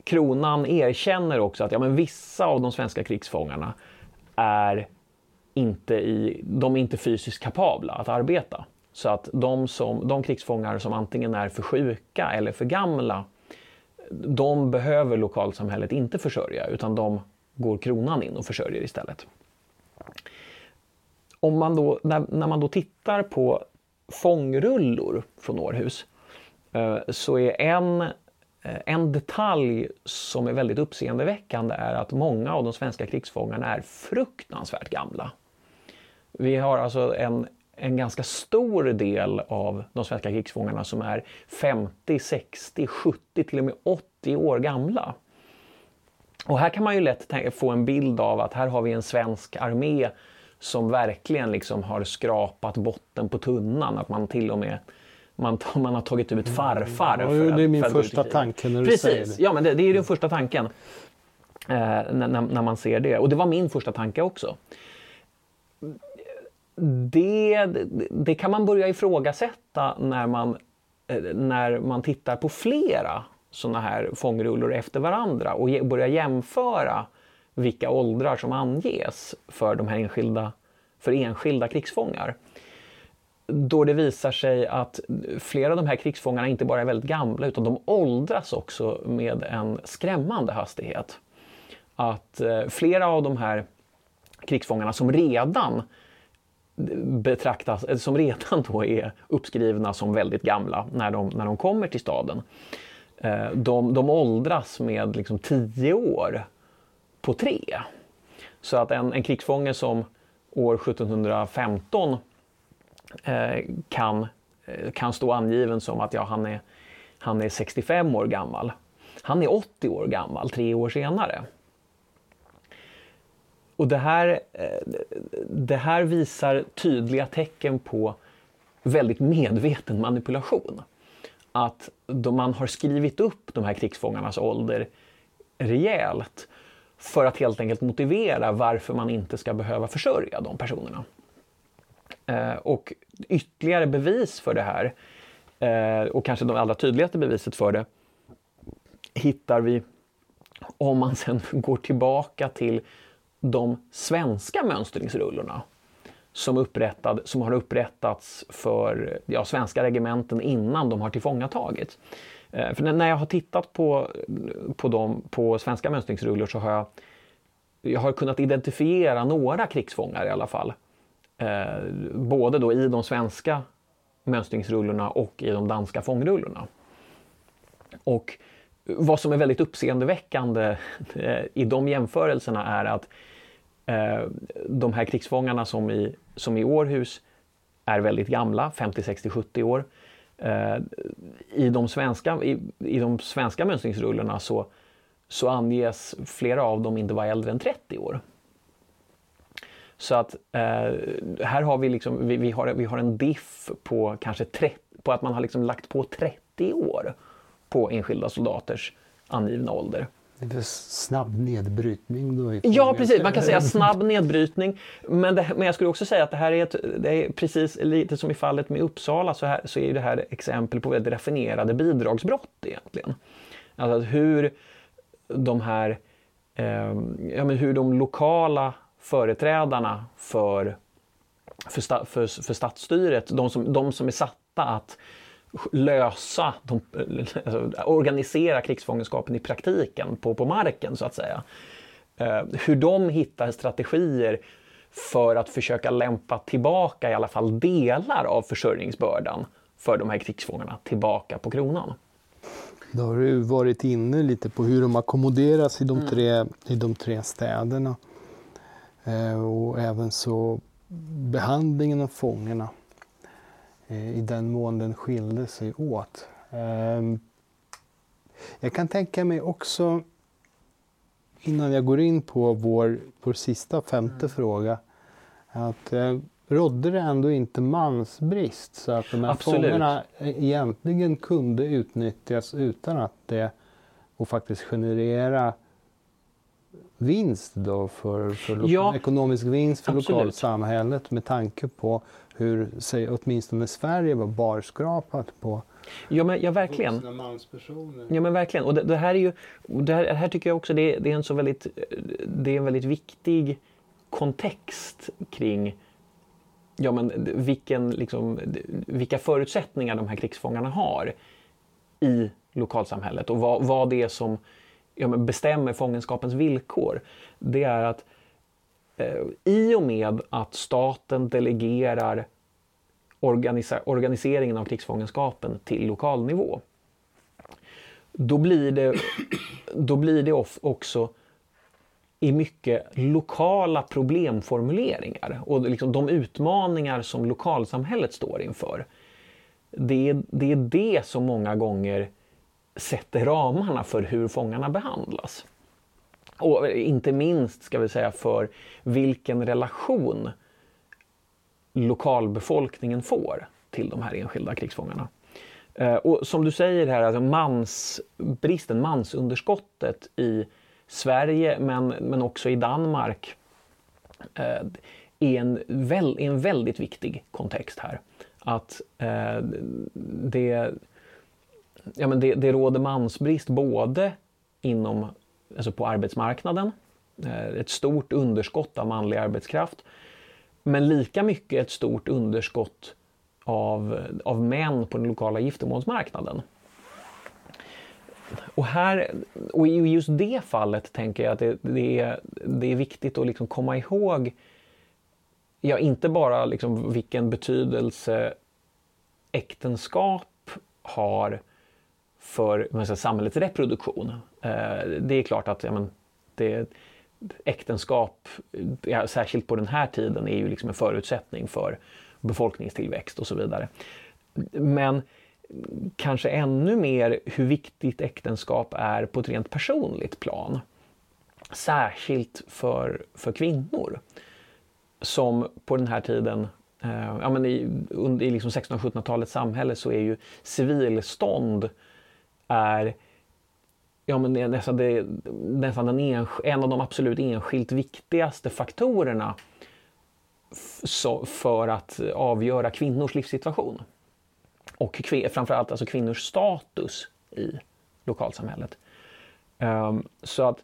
[SPEAKER 2] kronan erkänner också att ja, men vissa av de svenska krigsfångarna är inte, i, de är inte fysiskt kapabla att arbeta. Så att de, som, de krigsfångar som antingen är för sjuka eller för gamla, de behöver lokalsamhället inte försörja utan de går kronan in och försörjer istället. Om man då, när, när man då tittar på fångrullor från Århus eh, så är en, eh, en detalj som är väldigt uppseendeväckande är att många av de svenska krigsfångarna är fruktansvärt gamla. Vi har alltså en, en ganska stor del av de svenska krigsfångarna som är 50, 60, 70, till och med 80 år gamla. Och här kan man ju lätt få en bild av att här har vi en svensk armé som verkligen liksom har skrapat botten på tunnan. Att man till och med man, man har tagit ut farfar.
[SPEAKER 1] Ja, för det är min första tanke när du
[SPEAKER 2] Precis.
[SPEAKER 1] säger det.
[SPEAKER 2] Ja, men det, det är den första tanken. Eh, när, när, man ser det. Och det var min första tanke också det, det kan man börja ifrågasätta när man, eh, när man tittar på flera sådana här fångrullor efter varandra och börjar jämföra vilka åldrar som anges för de här enskilda, för enskilda krigsfångar. Då det visar sig att flera av de här krigsfångarna inte bara är väldigt gamla utan de åldras också med en skrämmande hastighet. Att eh, flera av de här krigsfångarna som redan betraktas, eh, som redan då är uppskrivna som väldigt gamla när de, när de kommer till staden. Eh, de, de åldras med liksom tio år på tre. Så att en, en krigsfånge som år 1715 eh, kan, kan stå angiven som att ja, han, är, han är 65 år gammal. Han är 80 år gammal tre år senare. Och det här, eh, det här visar tydliga tecken på väldigt medveten manipulation. Att då man har skrivit upp de här krigsfångarnas ålder rejält för att helt enkelt motivera varför man inte ska behöva försörja de personerna. Eh, och ytterligare bevis för det här, eh, och kanske det allra tydligaste beviset för det, hittar vi om man sen går tillbaka till de svenska mönstringsrullorna som, upprättad, som har upprättats för ja, svenska regementen innan de har tillfångatagits. Eh, för när jag har tittat på, på, dem, på svenska mönstringsrullor så har jag, jag har kunnat identifiera några krigsfångar i alla fall. Eh, både då i de svenska mönstringsrullorna och i de danska fångrullorna. Och vad som är väldigt uppseendeväckande eh, i de jämförelserna är att Eh, Eh, de här krigsfångarna som i, som i Århus är väldigt gamla, 50, 60, 70 år. Eh, I de svenska, i, i de svenska mönstringsrullorna så, så anges flera av dem inte vara äldre än 30 år. Så att eh, här har vi, liksom, vi, vi, har, vi har en diff på kanske 30, på att man har liksom lagt på 30 år på enskilda soldaters angivna ålder.
[SPEAKER 1] Snabb nedbrytning då?
[SPEAKER 2] Ja, precis. Man kan säga snabb nedbrytning. Men, det, men jag skulle också säga att det här är, ett, det är precis lite som i fallet med Uppsala så, här, så är det här exempel på väldigt raffinerade bidragsbrott egentligen. Alltså hur de här eh, ja, men hur de lokala företrädarna för, för, sta, för, för stadsstyret, de som, de som är satta att lösa, de, alltså, organisera krigsfångenskapen i praktiken på, på marken så att säga. Eh, hur de hittar strategier för att försöka lämpa tillbaka i alla fall delar av försörjningsbördan för de här krigsfångarna tillbaka på kronan.
[SPEAKER 1] Då har du varit inne lite på hur de ackommoderas i de mm. tre, i de tre städerna. Eh, och även så behandlingen av fångarna. Eh, i den mån den skilde sig åt. Ehm, jag kan tänka mig också, innan jag går in på vår, vår sista femte mm. fråga, att eh, rådde det ändå inte mansbrist så att de här Absolut. fångarna egentligen kunde utnyttjas utan att det och faktiskt generera vinst då för, för ja, ekonomisk vinst för lokalsamhället med tanke på hur säg, åtminstone Sverige var barskrapat på
[SPEAKER 2] Ja men ja, verkligen. Ja men verkligen. Och det, det här är ju, det här, det här, tycker jag också det, det, är en så väldigt, det är en väldigt viktig kontext kring ja, men vilken, liksom, vilka förutsättningar de här krigsfångarna har i lokalsamhället och vad, vad det är som ja, bestämmer fångenskapens villkor. Det är att eh, Eh, i och med att staten delegerar organiseringen av krigsfångenskapen till lokal nivå, då blir det, då blir det också i mycket lokala problemformuleringar och liksom de utmaningar som lokalsamhället står inför. Det är, det är det som många gånger sätter ramarna för hur fångarna behandlas. Och inte minst ska vi säga för vilken relation lokalbefolkningen får till de här enskilda krigsfångarna. Eh, och som du säger här, alltså mansbristen, mansunderskottet i Sverige men, men också i Danmark eh, är en, väl, är en väldigt viktig kontext här. Att eh, det, ja, men det, det råder mansbrist både inom, alltså på arbetsmarknaden, eh, ett stort underskott av manlig arbetskraft, men lika mycket ett stort underskott av, av män på den lokala giftermålsmarknaden. Och, här, och i just det fallet tänker jag att det, det är, det är viktigt att liksom komma ihåg ja, inte bara liksom vilken betydelse äktenskap har för säga, samhällets reproduktion. Eh, det är klart att ja, men, det, äktenskap, ja, särskilt på den här tiden, är ju liksom en förutsättning för befolkningstillväxt och så vidare. Men kanske ännu mer hur viktigt äktenskap är på ett rent personligt plan. Särskilt för, för kvinnor som på den här tiden eh, ja, men i, i liksom 1600-1700-talets samhälle så är ju civilstånd är ja, men nästan, det, nästan en, en av de absolut enskilt viktigaste faktorerna för att avgöra kvinnors livssituation. Och framförallt alltså kvinnors status i lokalsamhället. Um, så att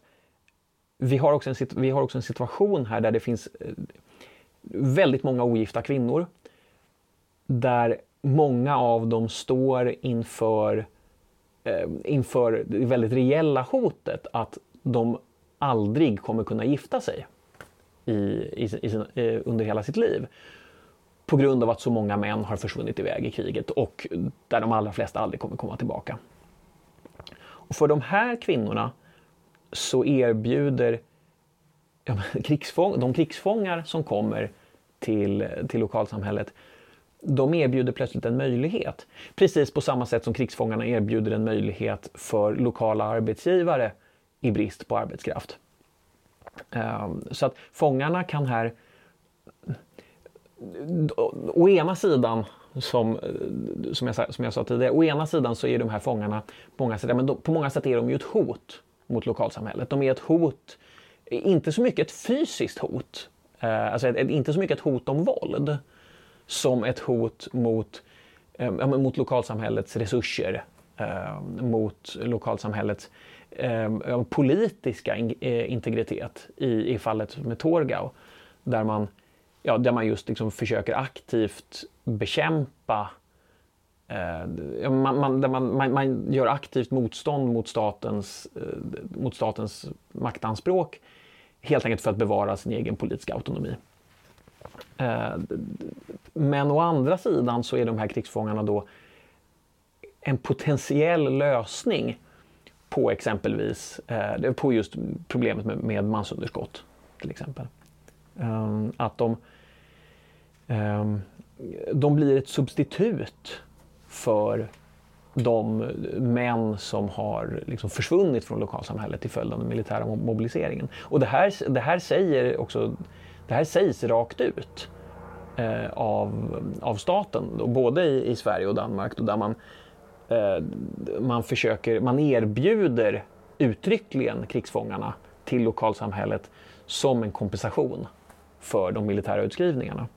[SPEAKER 2] vi har, också en, vi har också en situation här där det finns eh, väldigt många ogifta kvinnor. Där många av dem står inför Eh, inför det väldigt reella hotet att de aldrig kommer kunna gifta sig i, i, i eh, under hela sitt liv. På grund av att så många män har försvunnit iväg i kriget och där de allra flesta aldrig kommer komma tillbaka. Och för de här kvinnorna så erbjuder ja, krigsfång, de krigsfångar som kommer till, till lokalsamhället de erbjuder plötsligt en möjlighet. Precis på samma sätt som krigsfångarna erbjuder en möjlighet för lokala arbetsgivare i brist på arbetskraft. Ehm, så att fångarna kan här å ena sidan som, som, jag, som jag sa tidigare, å ena sidan så är de här fångarna på många sätt, men de, på många sätt är de ju ett hot mot lokalsamhället. De är ett hot, inte så mycket ett fysiskt hot, eh, alltså ett, inte så mycket ett hot om våld, som ett hot mot, eh, mot lokalsamhällets resurser, eh, mot lokalsamhällets eh, politiska in, eh, integritet i, i fallet med Torgau. Där man, ja, där man just liksom försöker aktivt bekämpa eh, man, man, man, man, man, gör aktivt motstånd mot statens, eh, mot statens maktanspråk helt enkelt för att bevara sin egen politiska autonomi. Eh, men å andra sidan så är de här krigsfångarna då en potentiell lösning på exempelvis eh, på just problemet med, med mansunderskott till exempel. Eh, att de, de blir ett substitut för de män som har liksom försvunnit från lokalsamhället till följd av den militära mobiliseringen. Och det här, det här, säger också, det här sägs rakt ut eh, av, av staten, då, både i, i, Sverige och Danmark, då, där man, eh, man, försöker, man erbjuder uttryckligen krigsfångarna till lokalsamhället som en kompensation för de militära utskrivningarna.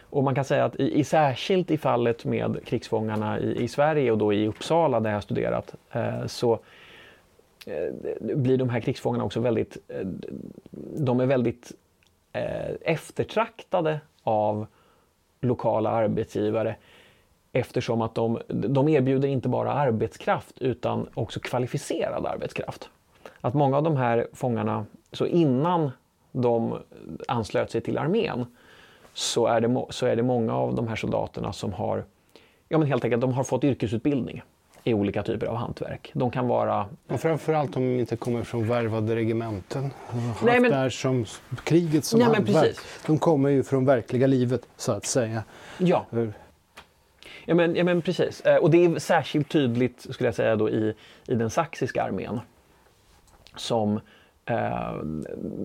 [SPEAKER 2] Och man kan säga att i, i särskilt i fallet med krigsfångarna i, i, Sverige och då i Uppsala där jag studerat eh, så eh, blir de här krigsfångarna också väldigt, eh, de är väldigt Eh, eftertraktade av lokala arbetsgivare eftersom att de, de erbjuder inte bara arbetskraft utan också kvalificerad arbetskraft. Att många av de här fångarna, så innan de anslöt sig till armén så är, det, så är det många av de här soldaterna som har, ja men helt enkelt, de har fått yrkesutbildning i olika typer av hantverk. De kan vara...
[SPEAKER 1] Och framförallt om de inte kommer från värvade regementen. Nej, men... där som kriget som ja, hantverk. De kommer ju från verkliga livet så att säga.
[SPEAKER 2] Ja. Ja men, ja men precis. Eh, och det är särskilt tydligt skulle jag säga då i, i den saxiska armén. Som, eh,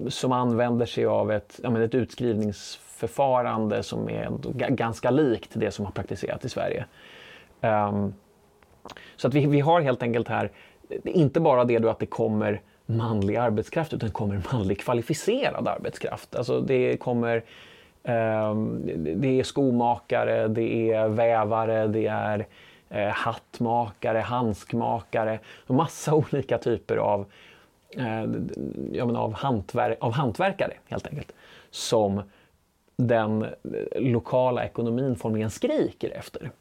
[SPEAKER 2] som använder sig av ett, ja, men ett utskrivnings förfarande som är ganska likt det som har praktiserats i Sverige. Um, så att vi, vi har helt enkelt här, inte bara det då att det kommer manlig arbetskraft utan kommer manlig kvalificerad arbetskraft. Alltså det kommer ehm, det är skomakare, det är vävare, det är eh, hattmakare, handskmakare, massa olika typer av, uh, ja, av, hantver av hantverkare helt enkelt. Som den eh, lokala ekonomin formligen skriker efter.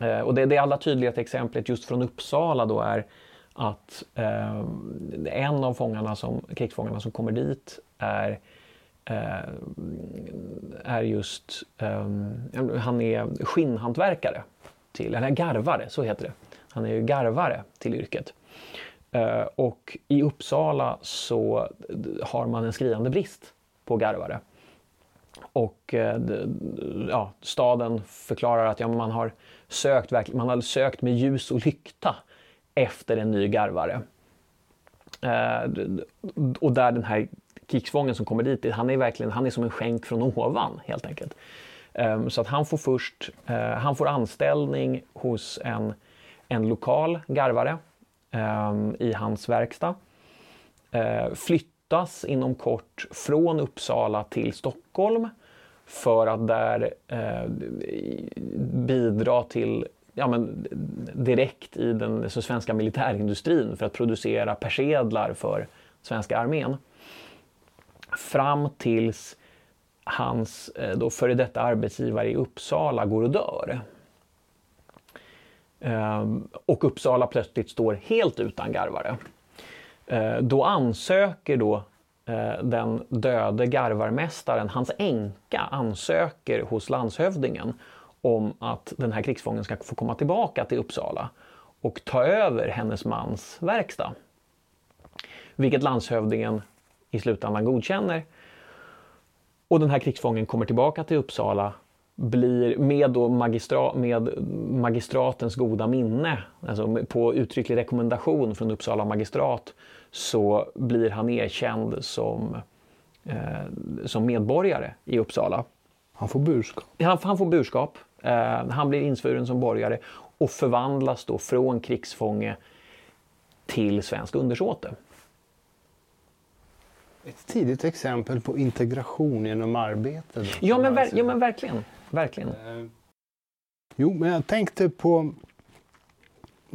[SPEAKER 2] Eh, och det, det allra tydligaste exemplet just från Uppsala då är att eh, en av fångarna som, krigsfångarna som kommer dit är eh, är just, eh, han är skinnhantverkare, till, eller garvare, så heter det. Han är ju garvare till yrket. Eh, och i Uppsala så har man en skriande brist på garvare. Och eh, ja, staden förklarar att ja, man, har sökt, man har sökt med ljus och lykta efter en ny garvare. Eh, och där den här krigsfången som kommer dit, han är verkligen han är som en skänk från ovan helt enkelt. Eh, så att han får först eh, han får anställning hos en, en lokal garvare ehm, i hans verkstad. Eh, flyttas inom kort från Uppsala till Stockholm för att där eh, bidra till ja, men, direkt i den svenska militärindustrin för att producera persedlar för svenska armén. Fram tills hans eh, då före detta arbetsgivare i Uppsala går och dör. Ehm, och Uppsala plötsligt står helt utan garvare. Eh, då ansöker då Eh, den döde garvarmästaren, hans änka, ansöker hos landshövdingen om att den här krigsfången ska få komma tillbaka till Uppsala och ta över hennes mans verkstad. Vilket landshövdingen i slutändan godkänner. Och den här krigsfången kommer tillbaka till Uppsala blir med, då magistra, med magistratens goda minne, alltså på uttrycklig rekommendation från Uppsala magistrat, så blir han erkänd som, eh, som medborgare i Uppsala.
[SPEAKER 1] Han får burskap?
[SPEAKER 2] Han, han får burskap. Eh, han blir insvuren som borgare och förvandlas då från krigsfånge till svensk undersåte.
[SPEAKER 1] Ett tidigt exempel på integration genom arbete.
[SPEAKER 2] Ja men, ver ja, men verkligen. verkligen. Eh,
[SPEAKER 1] jo, men jag tänkte på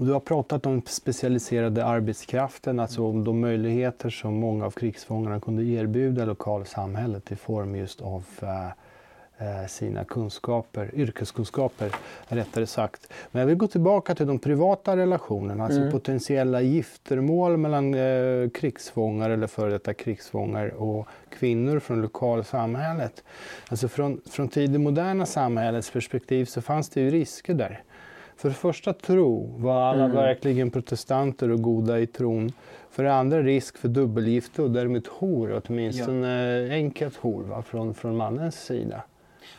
[SPEAKER 1] du har pratat om specialiserade arbetskraften, alltså om de möjligheter som många av krigsfångarna kunde erbjuda lokalsamhället i form just av uh, sina kunskaper, yrkeskunskaper rättare sagt. Men jag vill gå tillbaka till de privata relationerna, alltså mm. potentiella giftermål mellan eh, krigsfångar eller före detta krigsfångar och kvinnor från lokalsamhället. Alltså från, från tidigt moderna samhällets perspektiv så fanns det ju risker där. För det första tro, var alla mm. verkligen protestanter och goda i tron? För det andra risk för dubbelgifte och därmed hor, åtminstone ja. enkelt hor va? Från, från mannens sida.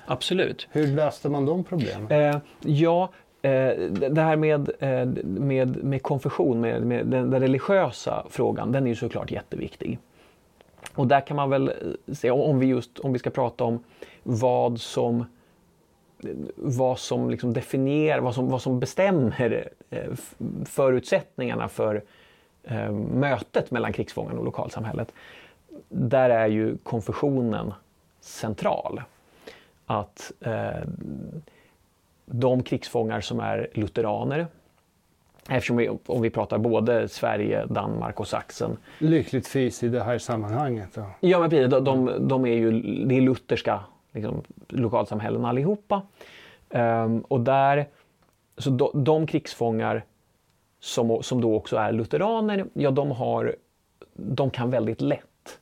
[SPEAKER 2] Absolut.
[SPEAKER 1] Hur löste man de problemen?
[SPEAKER 2] Eh, ja, eh, det här med, eh, med, med konfession, med, med den, den, religiösa frågan, den är ju såklart jätteviktig. Och där kan man väl se, om vi just om vi ska prata om vad som vad som liksom definierar, vad som, vad som bestämmer eh, förutsättningarna för eh, mötet mellan krigsfångarna och lokalsamhället. Där är ju konfessionen central. Att eh, de krigsfångar som är lutheraner, eftersom vi, om vi pratar både Sverige, Danmark och Sachsen.
[SPEAKER 1] Lyckligtvis i det här sammanhanget. Då.
[SPEAKER 2] Ja, men precis. De, de, de är ju det är lutherska liksom, lokalsamhällen allihopa. Um, och där, så do, de krigsfångar som, som då också är lutheraner, ja de, har, de kan väldigt lätt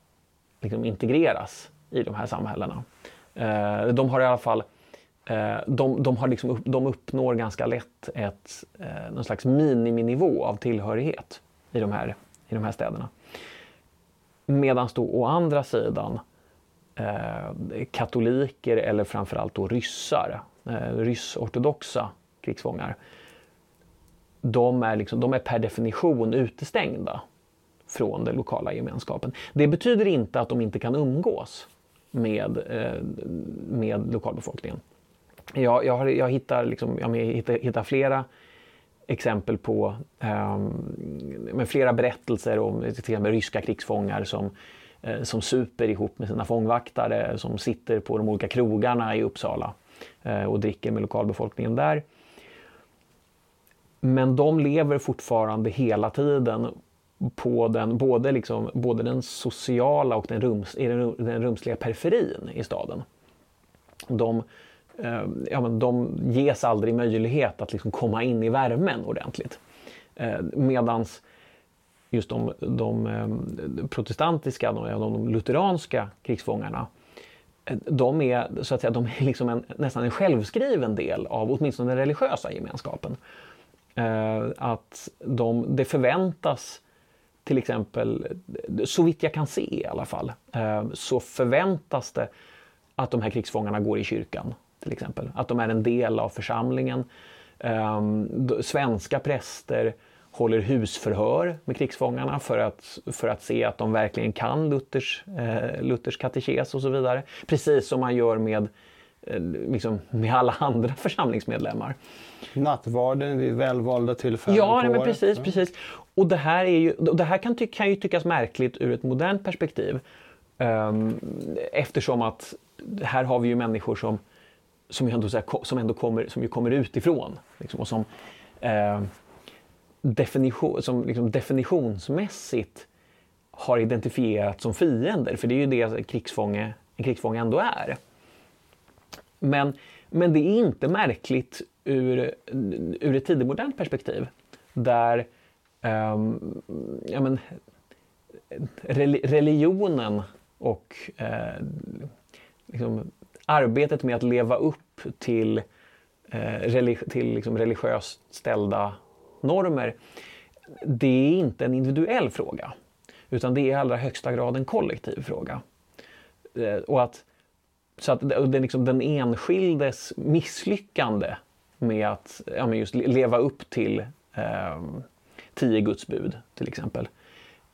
[SPEAKER 2] liksom, integreras i de här samhällena. Uh, de har i alla fall uh, de, de, har liksom, de uppnår ganska lätt ett, uh, någon slags miniminivå av tillhörighet i de här, i de här städerna. Medan då å andra sidan Eh, katoliker eller framförallt då ryssar, eh, ryssortodoxa krigsfångar. De är, liksom, de är per definition utestängda från den lokala gemenskapen. Det betyder inte att de inte kan umgås med, eh, med lokalbefolkningen. Jag, jag, har, jag, hittar, liksom, jag hittar, hittar flera exempel på eh, med flera berättelser om till exempel ryska krigsfångar som Eh, Eh, som super ihop med sina fångvaktare som sitter på de olika krogarna i Uppsala eh, och dricker med lokalbefolkningen där. Men de lever fortfarande hela tiden på den, både, liksom, både den sociala och den, rums, den, den rumsliga periferin i staden. De, eh, ja, men de ges aldrig möjlighet att liksom komma in i värmen ordentligt. Eh, medans just de, de eh, protestantiska, de, de lutheranska krigsfångarna eh, de är, så att säga, de är liksom en, nästan en självskriven del av åtminstone den religiösa gemenskapen. Eh, att de, det förväntas till exempel, så vitt jag kan se i alla fall, eh, så förväntas det att de här krigsfångarna går i kyrkan. till exempel. Att de är en del av församlingen. Eh, svenska präster håller husförhör med krigsfångarna för att, för att se att de verkligen kan Luthers, eh, Luthers katekes och så vidare. Precis som man gör med, eh, liksom, med alla andra församlingsmedlemmar.
[SPEAKER 1] Nattvarden vid välvalda tillfällen
[SPEAKER 2] Ja, nej, men precis, ja. precis. Och det här, är ju, det här kan, ty kan ju tyckas märkligt ur ett modernt perspektiv. Um, eftersom att här har vi ju människor som, som, ändå, som ändå kommer, som ju kommer utifrån. Liksom, och som, uh, definition, som liksom definitionsmässigt har identifierats som fiender, för det är ju det krigsfånge, en krigsfånge ändå är. Men, men det är inte märkligt ur, ur ett tidigmodernt perspektiv där um, ja, men, religionen och eh, liksom, arbetet med att leva upp till, eh, religi till liksom, religiöst ställda normer, det är inte en individuell fråga. Utan det är i allra högsta grad en kollektiv fråga. Eh, och att, så att det, liksom den enskildes misslyckande med att ja, just leva upp till eh, tio Guds bud till exempel.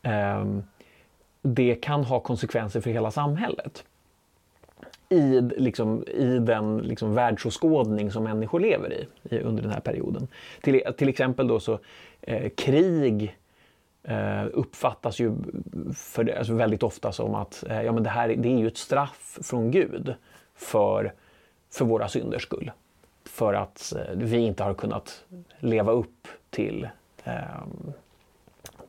[SPEAKER 2] Eh, det kan ha konsekvenser för hela samhället i, liksom, i den liksom, världsåskådning som människor lever i, i, under den här perioden. Till, till exempel då så eh, krig eh, uppfattas ju för, alltså väldigt ofta som att eh, ja, men det här det är ju ett straff från Gud för, för våra synders skull. För att eh, vi inte har kunnat leva upp till, ehm,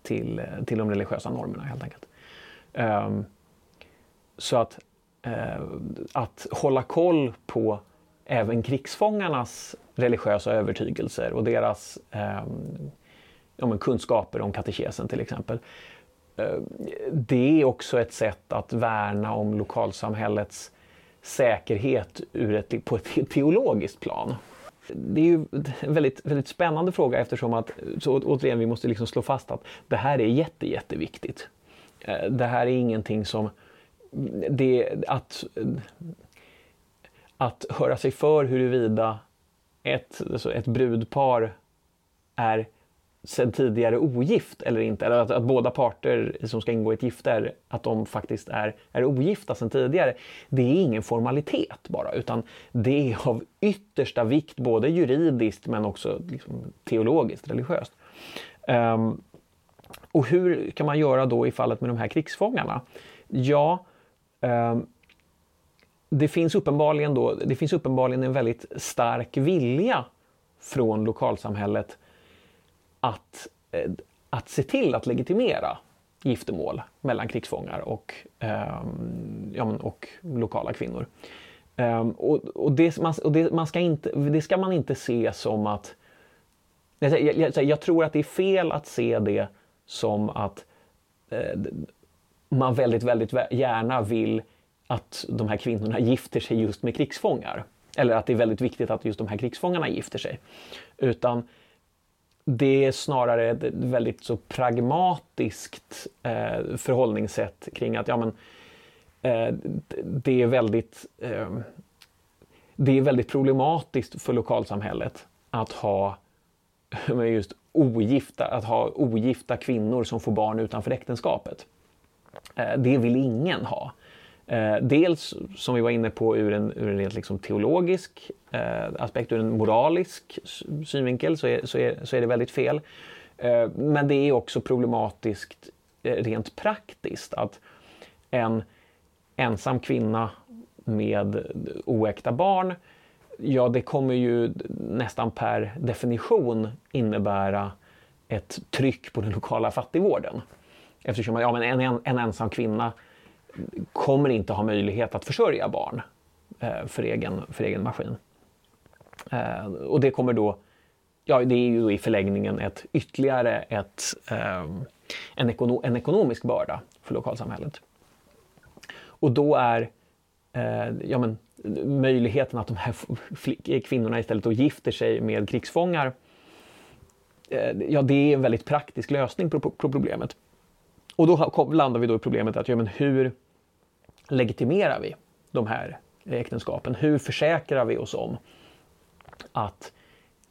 [SPEAKER 2] till, eh, till de religiösa normerna helt enkelt. Ehm, så att, Eh, att hålla koll på även krigsfångarnas religiösa övertygelser och deras eh, ja, kunskaper om katekesen till exempel. Eh, det är också ett sätt att värna om lokalsamhällets säkerhet ur ett, på ett teologiskt plan. Det är ju en väldigt, väldigt spännande fråga eftersom att, så återigen, vi måste liksom slå fast att det här är jätte, jätteviktigt. Eh, det här är ingenting som... Det, att, att höra sig för huruvida ett, alltså ett brudpar är sedan tidigare ogift eller inte, eller att, att, båda parter som ska ingå i ett gifte är, att de faktiskt är, är ogifta sedan tidigare. Det är ingen formalitet bara, utan det är av yttersta vikt både juridiskt men också liksom, teologiskt, religiöst. Um, och hur kan man göra då i fallet med de här krigsfångarna? Ja, Ehm, det finns, uppenbarligen då, det finns uppenbarligen en väldigt stark vilja från lokalsamhället att, eh, att se till att legitimera giftermål mellan krigsfångar och, eh, ja, och lokala kvinnor. Ehm, och, och, det, man, och det, man ska inte, det ska man inte se som att... Jag, jag, jag, tror att det är fel att se det som att eh, man väldigt, väldigt gärna vill att de här kvinnorna gifter sig just med krigsfångar. Eller att det är väldigt viktigt att just de här krigsfångarna gifter sig. Utan det är snarare ett väldigt så pragmatiskt eh, förhållningssätt kring att ja, men, eh, det är väldigt eh, det är väldigt problematiskt för lokalsamhället att ha just ogifta, att ha ogifta kvinnor som får barn utanför äktenskapet. Eh, det vill ingen ha. Eh, dels, som vi var inne på, ur en, ur en rent liksom teologisk eh, aspekt, ur en moralisk synvinkel så är, så är, så är det väldigt fel. Eh, men det är också problematiskt rent praktiskt att en ensam kvinna med oäkta barn, ja det kommer ju nästan per definition innebära ett tryck på den lokala fattigvården. Eftersom ja, men en, en, en ensam kvinna kommer inte ha möjlighet att försörja barn eh, för, egen, för egen maskin. Eh, och det kommer då, ja det är ju i förlängningen ett ytterligare ett, eh, en, ekono, en ekonomisk börda för lokalsamhället. Och då är eh, ja, men, möjligheten att de här kvinnorna istället då gifter sig med krigsfångar eh, ja, det är en väldigt praktisk lösning på, på problemet. Och då landar vi då i problemet att ja, men hur, legitimerar vi de här äktenskapen? Hur försäkrar vi oss om att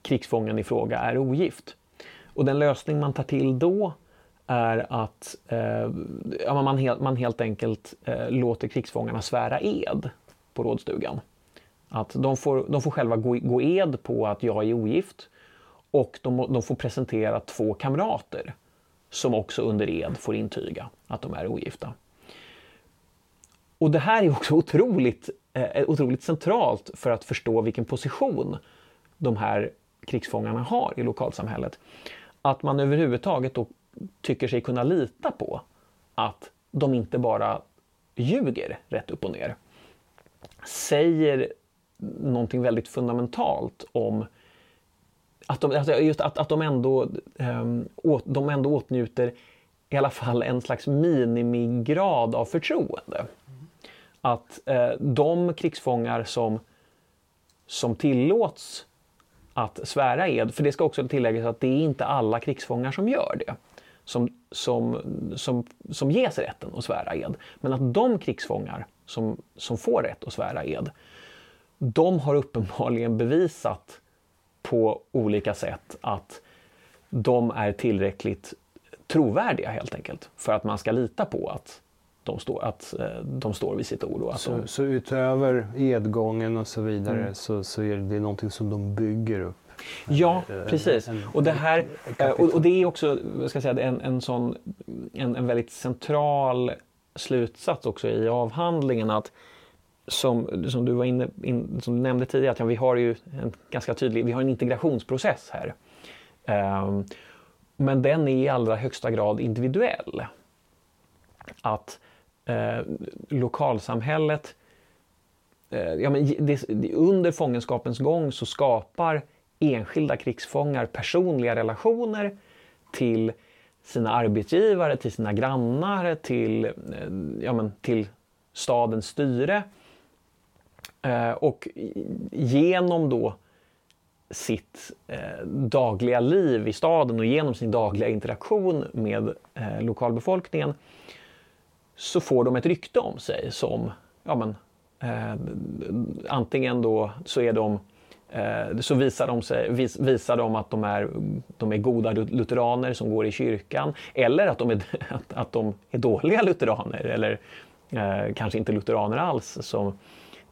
[SPEAKER 2] krigsfången i fråga är ogift? Och den lösning man tar till då är att eh, man, helt, man helt enkelt eh, låter krigsfångarna svära ed på rådstugan. Att de får, de får själva gå, gå ed på att jag är ogift och de, de får presentera två kamrater som också under ed får intyga att de är ogifta. Och det här är också otroligt, eh, otroligt centralt för att förstå vilken position de här krigsfångarna har i lokalsamhället. Att man överhuvudtaget då tycker sig kunna lita på att de inte bara ljuger rätt upp och ner. Säger någonting väldigt fundamentalt om att de, alltså just att, att de, ändå, ehm, um, åt, de ändå åtnjuter i alla fall en slags minimigrad av förtroende att eh, de krigsfångar som, som tillåts att svära ed, för det ska också tilläggas att det är inte alla krigsfångar som gör det, som, som, som, som ges rätten att svära ed. Men att de krigsfångar som, som får rätt att svära ed, de har uppenbarligen bevisat på olika sätt att de är tillräckligt trovärdiga helt enkelt för att man ska lita på att de står, att eh, de står vid sitt ord. att
[SPEAKER 1] så,
[SPEAKER 2] de...
[SPEAKER 1] så utöver edgången och så vidare mm. så, så är det någonting som de bygger upp
[SPEAKER 2] Ja, precis. Och det, här, och, och det är också ska säga, en, en, sån, en, en väldigt central slutsats också i avhandlingen att som, som du var inne, in, som du nämnde tidigare, att ja, vi har ju en ganska tydlig vi har en integrationsprocess här. Um, men den är i allra högsta grad individuell. Att eh, lokalsamhället, eh, ja, men det, under fångenskapens gång så skapar enskilda krigsfångar personliga relationer till sina arbetsgivare, till sina grannar, till, eh, ja, men, till stadens styre. Eh, och genom då sitt eh, dagliga liv i staden och genom sin dagliga interaktion med eh, lokalbefolkningen så får de ett rykte om sig som, ja men, eh, antingen då så är de eh, så visar de, sig, vis, visar de att de är, de är goda lutheraner som går i kyrkan eller att de är, att, att de är dåliga lutheraner eller eh, kanske inte lutheraner alls som,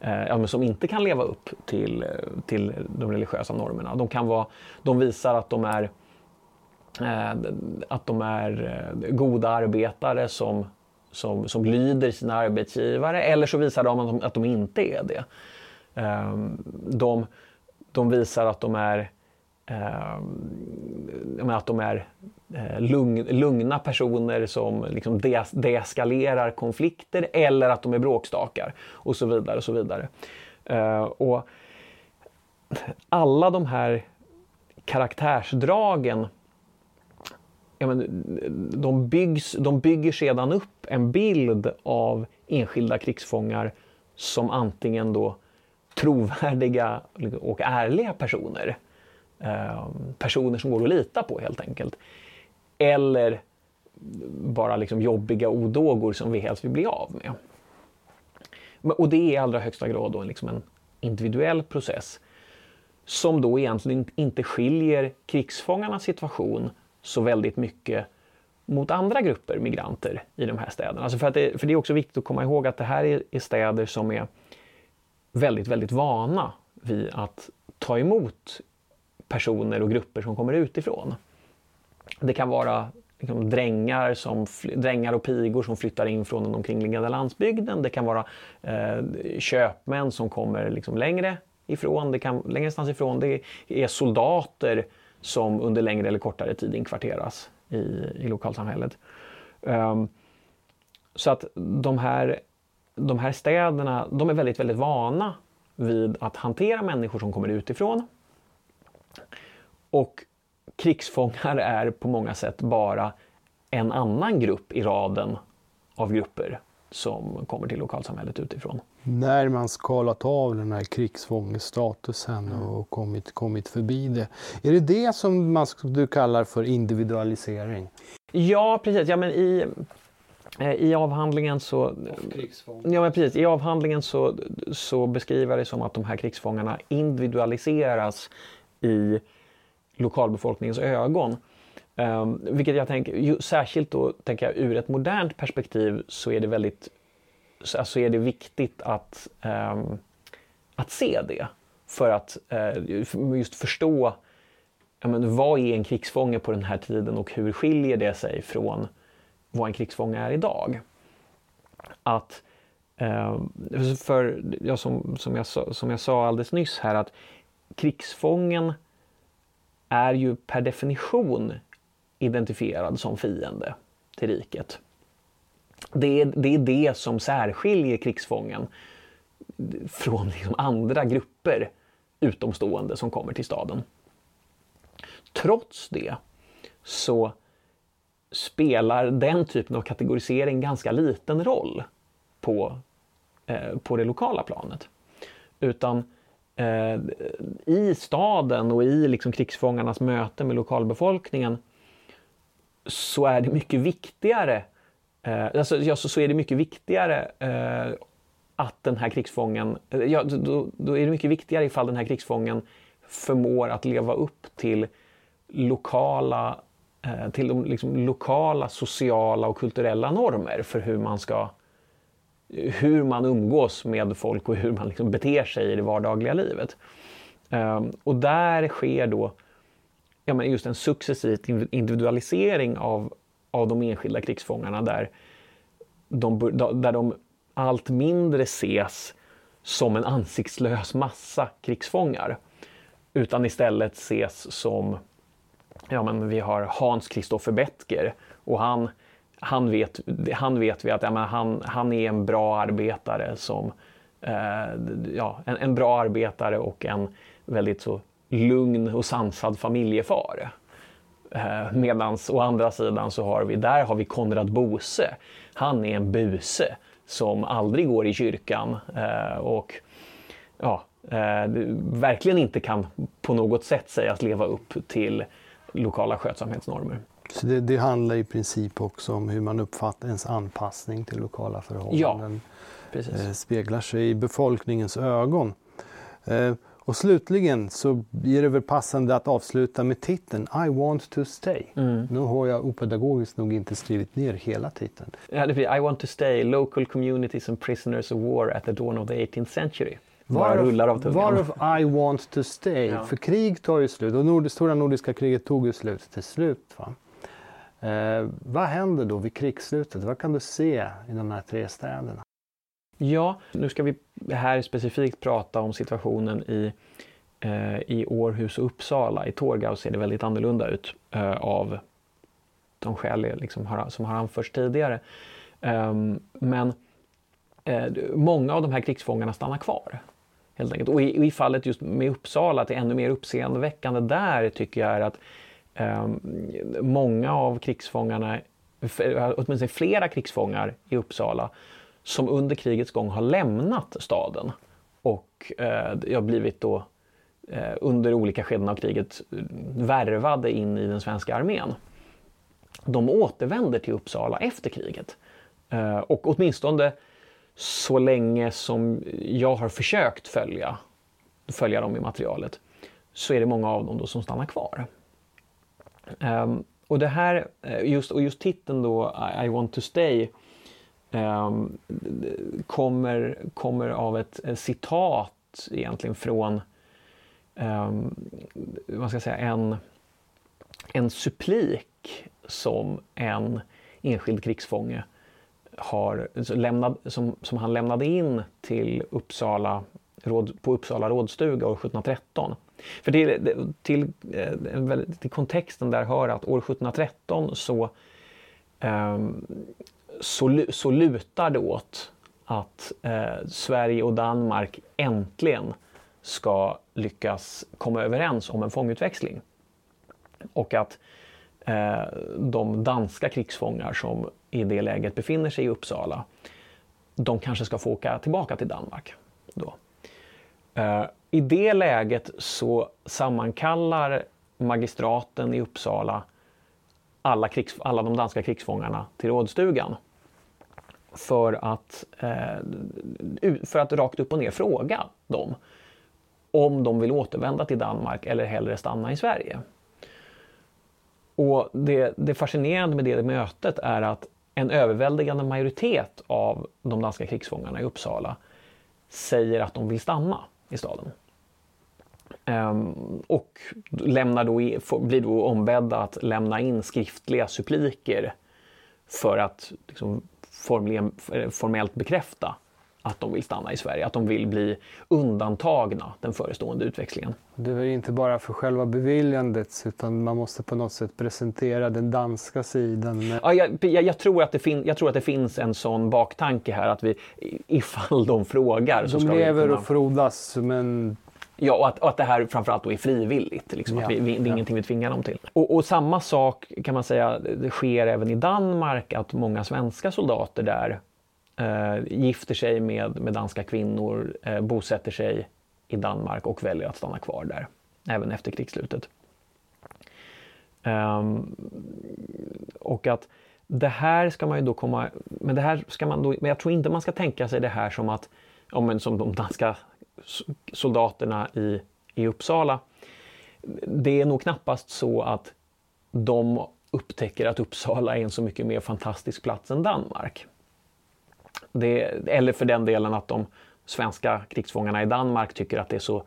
[SPEAKER 2] Eh, ja, men som inte kan leva upp till, eh, till de religiösa normerna. De, kan vara, de visar att de är, eh, att de är goda arbetare som, som, som lyder sina arbetsgivare eller så visar de att de, att de inte är det. Ehm, de, de visar att de är eh, att de är eh, lugn, lugna personer som liksom de, deeskalerar konflikter eller att de är bråkstakar och så vidare. Och så vidare. Eh, och alla de här karaktärsdragen ja, men, de, byggs, de bygger sedan upp en bild av enskilda krigsfångar som antingen då trovärdiga och ärliga personer. Eh, personer som går att lita på helt enkelt. Eller bara liksom jobbiga odågor som vi helst vill bli av med. Och det är i allra högsta grad då liksom en individuell process som då egentligen inte skiljer krigsfångarnas situation så väldigt mycket mot andra grupper migranter i de här städerna. Alltså för, att det, för det är också viktigt att komma ihåg att det här är, är städer som är väldigt, väldigt vana vid att ta emot personer och grupper som kommer utifrån. Det kan vara liksom, drängar, som, drängar och pigor som flyttar in från den omkringliggande landsbygden. Det kan vara eh, köpmän som kommer liksom, längre ifrån, det kan, längre ifrån. Det är soldater som under längre eller kortare tid inkvarteras i, i lokalsamhället. Um, så att de här de här städerna de är väldigt, väldigt vana vid att hantera människor som kommer utifrån. Och krigsfångar är på många sätt bara en annan grupp i raden av grupper som kommer till lokalsamhället utifrån.
[SPEAKER 1] När man skalat av den här krigsfångestatusen mm. och kommit, kommit förbi det. Är det det som man, du kallar för individualisering?
[SPEAKER 2] Ja, precis. Ja, men i, Eh, I avhandlingen så, ja, men precis, I avhandlingen så, så beskriver jag det som att de här krigsfångarna individualiseras i lokalbefolkningens ögon. Um, vilket jag tänker, ju, särskilt då tänker jag ur ett modernt perspektiv så är det väldigt så alltså är det viktigt att, um, att se det. För att uh, just förstå ja, men, vad är en krigsfånge på den här tiden och hur skiljer det sig från vad en krigsfånge är idag. Att, um, för, ja, som, som, jag, som jag sa alldeles nyss här, att krigsfången är ju per definition identifierad som fiende till riket. Det är det, är det som särskiljer krigsfången från liksom andra grupper utomstående som kommer till staden. Trots det så spelar den typen av kategorisering ganska liten roll på, eh, på det lokala planet. Utan eh, i staden och i liksom krigsfångarnas möte med lokalbefolkningen så är det mycket viktigare eh, alltså, ja, så, så, är det mycket viktigare eh, att den här krigsfången, eh, ja, då, då, är det mycket viktigare ifall den här krigsfången förmår att leva upp till lokala eh, till de liksom lokala sociala och kulturella normer för hur man ska hur man umgås med folk och hur man liksom beter sig i det vardagliga livet. Ehm, och där sker då ja, men just en successiv individualisering av, av de enskilda krigsfångarna där de, där de allt mindre ses som en ansiktslös massa krigsfångar. Utan istället ses som, ja men vi har Hans Christoffer Bettger och han, han, vet, han vet vi att ja, men han, han är en bra arbetare som, eh, ja, en, en bra arbetare och en väldigt så lugn och sansad familjefar. Eh, Medan å andra sidan så har vi, där har vi Konrad Bose. Han är en buse som aldrig går i kyrkan eh, och ja, eh, verkligen inte kan på något sätt sägas leva upp till lokala skötsamhetsnormer.
[SPEAKER 1] Så det, det, handlar i princip också om hur man uppfattar ens anpassning till lokala förhållanden. Ja, precis. speglar sig i befolkningens ögon. Och slutligen så är det väl passande att avsluta med titeln I want to stay. Mm. Nu har jag opedagogiskt nog inte skrivit ner hela titeln.
[SPEAKER 2] Ja, det blir I want to stay, local communities and prisoners of war at the dawn of the 18th century.
[SPEAKER 1] Varav I want to stay. Ja. För krig tar ju slut och nord stora nordiska kriget tog ju slut till slut. Va? Eh, vad händer då vid krigsslutet? Vad kan du se i de här tre städerna?
[SPEAKER 2] Ja, nu ska vi här specifikt prata om situationen i, eh, i Århus och Uppsala. I Torgau ser det väldigt annorlunda ut eh, av de skäl liksom har, som har anförts tidigare. Ehm, men eh, många av de här krigsfångarna stannar kvar. Helt enkelt. Och i, i fallet just med Uppsala, att det är ännu mer uppseendeväckande där tycker jag är att Ehm, många av krigsfångarna, åtminstone flera krigsfångar i Uppsala, som under krigets gång har lämnat staden och eh, har blivit då eh, under olika skeden av kriget eh, värvade in i den svenska armén. De återvänder till Uppsala efter kriget. Eh, och åtminstone så länge som jag har försökt följa, följa dem i materialet så är det många av dem då som stannar kvar. Um, och det här, eh, just, och just titeln då, I want to stay, um, kommer, kommer av ett, ett, citat egentligen från um, vad ska jag säga, en, en supplik som en enskild krigsfånge har, lämnad, som, som han lämnade in till Uppsala, råd, på Uppsala rådstuga år 1713. För till, eh, till, till, till kontexten där hör att år 1713 så ehm, så, så lutar det åt att eh, Sverige och Danmark äntligen ska lyckas komma överens om en fångutväxling. Och att eh, de danska krigsfångar som i det läget befinner sig i Uppsala, de kanske ska få åka tillbaka till Danmark. Då. Eh, i det läget så sammankallar magistraten i Uppsala alla, krigs, alla de danska krigsfångarna till rådstugan. För att, eh, för att rakt upp och ner fråga dem om de vill återvända till Danmark eller hellre stanna i Sverige. Och det, det fascinerande med det mötet är att en överväldigande majoritet av de danska krigsfångarna i Uppsala säger att de vill stanna i staden. Um, och lämnar då, blir då ombedda att lämna in skriftliga suppliker för att liksom, formellt bekräfta att de vill stanna i Sverige, att de vill bli undantagna den förestående utväxlingen.
[SPEAKER 1] Det är inte bara för själva beviljandet utan man måste på något sätt presentera den danska sidan.
[SPEAKER 2] Med... Ja, jag, jag, jag, tror att det fin, jag tror att det finns en sån baktanke här att vi ifall de frågar
[SPEAKER 1] de
[SPEAKER 2] så
[SPEAKER 1] ska lever vi kunna... och frodas men
[SPEAKER 2] Ja, och att, och att det här framförallt då är frivilligt. Liksom, ja, att vi, vi, det är ja. ingenting vi tvingar dem till. Och, och, samma sak kan man säga det sker även i Danmark, att många svenska soldater där eh, gifter sig med, med danska kvinnor, eh, bosätter sig i Danmark och väljer att stanna kvar där, även efter krigsslutet. Um, och att det här ska man ju då komma... Men det här ska man då, men jag tror inte man ska tänka sig det här som att, ja, men som de danska soldaterna i, i Uppsala. Det är nog knappast så att de upptäcker att Uppsala är en så mycket mer fantastisk plats än Danmark. Det, eller för den delen att de svenska krigsfångarna i Danmark tycker att det är så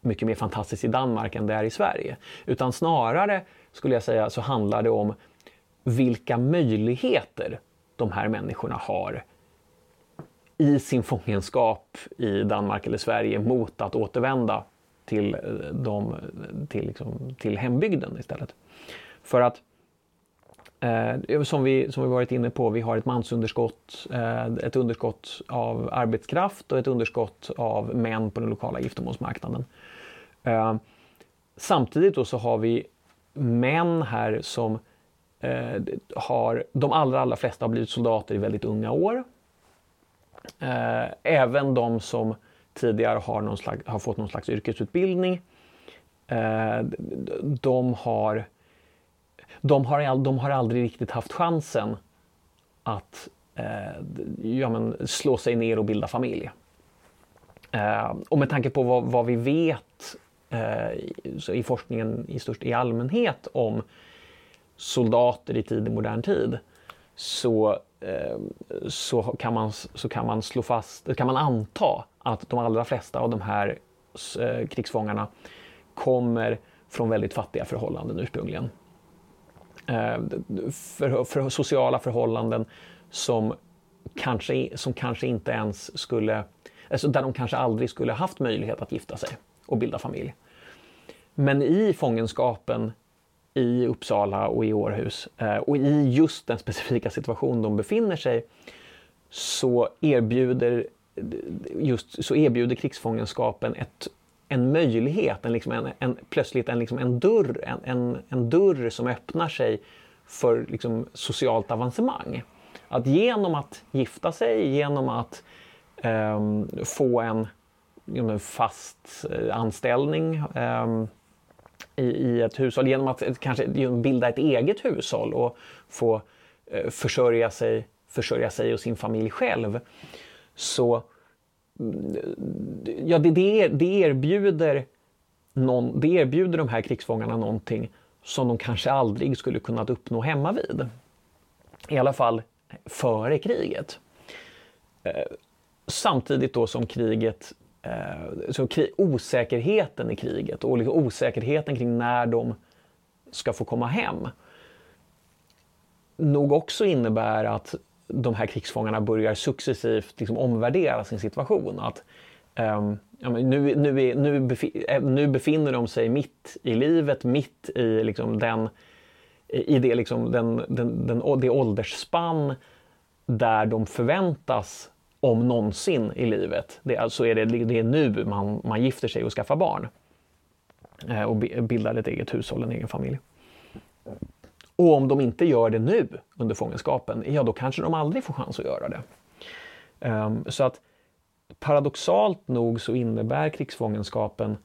[SPEAKER 2] mycket mer fantastiskt i Danmark än det är i Sverige. Utan snarare skulle jag säga så handlar det om vilka möjligheter de här människorna har i sin fångenskap i Danmark eller Sverige mot att återvända till, eh, de, till, liksom, till hembygden istället. För att Eh, som, vi, som vi varit inne på, vi har ett mansunderskott, eh, ett underskott av arbetskraft och ett underskott av män på den lokala giftermålsmarknaden. Eh, samtidigt då så har vi män här som eh, har, de allra, allra flesta har blivit soldater i väldigt unga år. Eh, även de som tidigare har, någon slags, har fått någon slags yrkesutbildning. Eh, de har de har, de har aldrig riktigt haft chansen att eh, ja, men, slå sig ner och bilda familj. Eh, och med tanke på vad, vad vi vet eh, i forskningen i, störst, i allmänhet om soldater i tidig modern tid så, Ehm, så, kan man, så kan man slå fast, kan man anta att de allra flesta av de här eh, krigsfångarna kommer från väldigt fattiga förhållanden ursprungligen. Ehm, för, för sociala förhållanden som kanske, som kanske inte ens skulle, alltså där de kanske aldrig skulle haft möjlighet att gifta sig och bilda familj. Men i fångenskapen i Uppsala och i Århus eh, och i just den specifika situation de befinner sig så erbjuder, just, så erbjuder krigsfångenskapen ett en möjlighet, en, liksom en, en, plötsligt en, liksom en, dörr, en, en, en dörr som öppnar sig för liksom socialt avancemang. Att genom att gifta sig, genom att eh, få en en fast eh, anställning eh, i, i, ett hushåll, genom att kanske bilda ett eget hushåll och få eh, försörja, sig, försörja sig och sin familj själv, så mm, ja, det, det, det, erbjuder någon, det erbjuder de här krigsfångarna någonting som de kanske aldrig skulle kunnat uppnå hemma vid. I alla fall före kriget. Eh, samtidigt då som kriget, Eh, så osäkerheten i kriget och liksom osäkerheten kring när de ska få komma hem nog också innebär att de här krigsfångarna börjar successivt liksom omvärdera sin situation. Att, um, nu, nu, är, nu, befi, eh, nu, befinner de sig mitt i livet, mitt i liksom den, i det, liksom den, den, den, det åldersspann där de förväntas, om någonsin i livet, det, alltså är det, det är nu man, man gifter sig och skaffar barn. Eh, och bildar ett eget hushåll, en egen familj. Och om de inte gör det nu under fångenskapen, ja då kanske de aldrig får chans att göra det. Um, så att paradoxalt nog så innebär krigsfångenskapen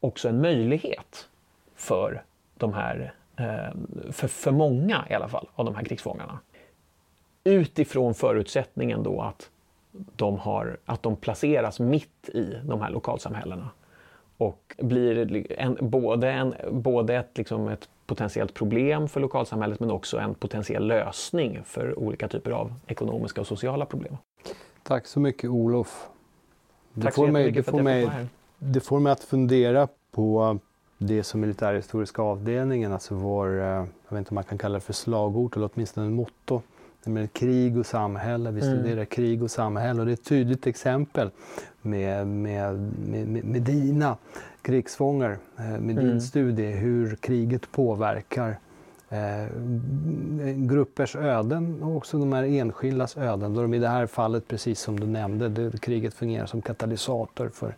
[SPEAKER 2] också en möjlighet för de här, um, för, för många i alla fall, av de här krigsfångarna. Utifrån förutsättningen då att de, har, att de placeras mitt i de här lokalsamhällena och blir en, både, en, både ett, liksom ett potentiellt problem för lokalsamhället men också en potentiell lösning för olika typer av ekonomiska och sociala problem.
[SPEAKER 1] Tack så mycket Olof.
[SPEAKER 2] Det Tack får mig, det får mig,
[SPEAKER 1] Det får mig att fundera på det som militärhistoriska avdelningen, alltså vår, eh, jag vet inte om man kan kalla det för slagord eller åtminstone en motto, med krig och samhälle. Vi mm. studerar mm. krig och samhälle och det är ett tydligt exempel med, med, med, med dina krigsfångar, eh, med din mm. studie, hur kriget påverkar eh, gruppers öden och också de här enskildas öden. Då de i det här fallet, precis som du nämnde, det, kriget fungerar som katalysator för,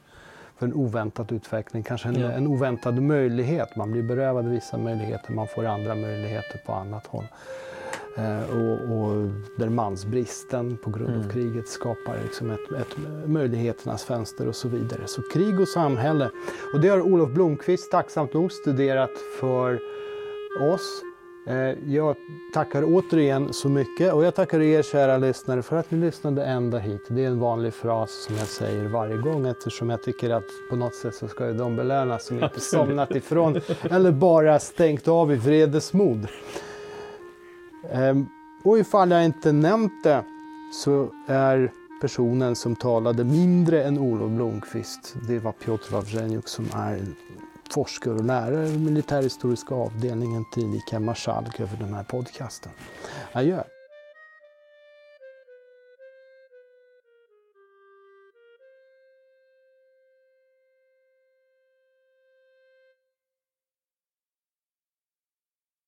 [SPEAKER 1] för en oväntad utveckling, kanske en, ja. en oväntad möjlighet. Man blir berövad vissa möjligheter, man får andra möjligheter på annat håll. Eh, och, och, där mansbristen på grund av mm. kriget skapar liksom ett, ett möjligheternas fönster och så vidare. Så krig och samhälle. Och det har Olof Blomqvist tacksamt nog studerat för oss. Eh, jag tackar återigen så mycket och jag tackar er kära lyssnare för att ni lyssnade ända hit. Det är en vanlig fras som jag säger varje gång eftersom jag tycker att på något sätt så ska de belönas som inte somnat ifrån eller bara stängt av i vredesmod. Ehm, och ifall jag inte nämnt det så är personen som talade mindre än Olof Blomqvist, det var Piotr Wawrzeniuk som är forskare och lärare vid militärhistoriska avdelningen, tillika marskalk över den här podcasten. Adjö!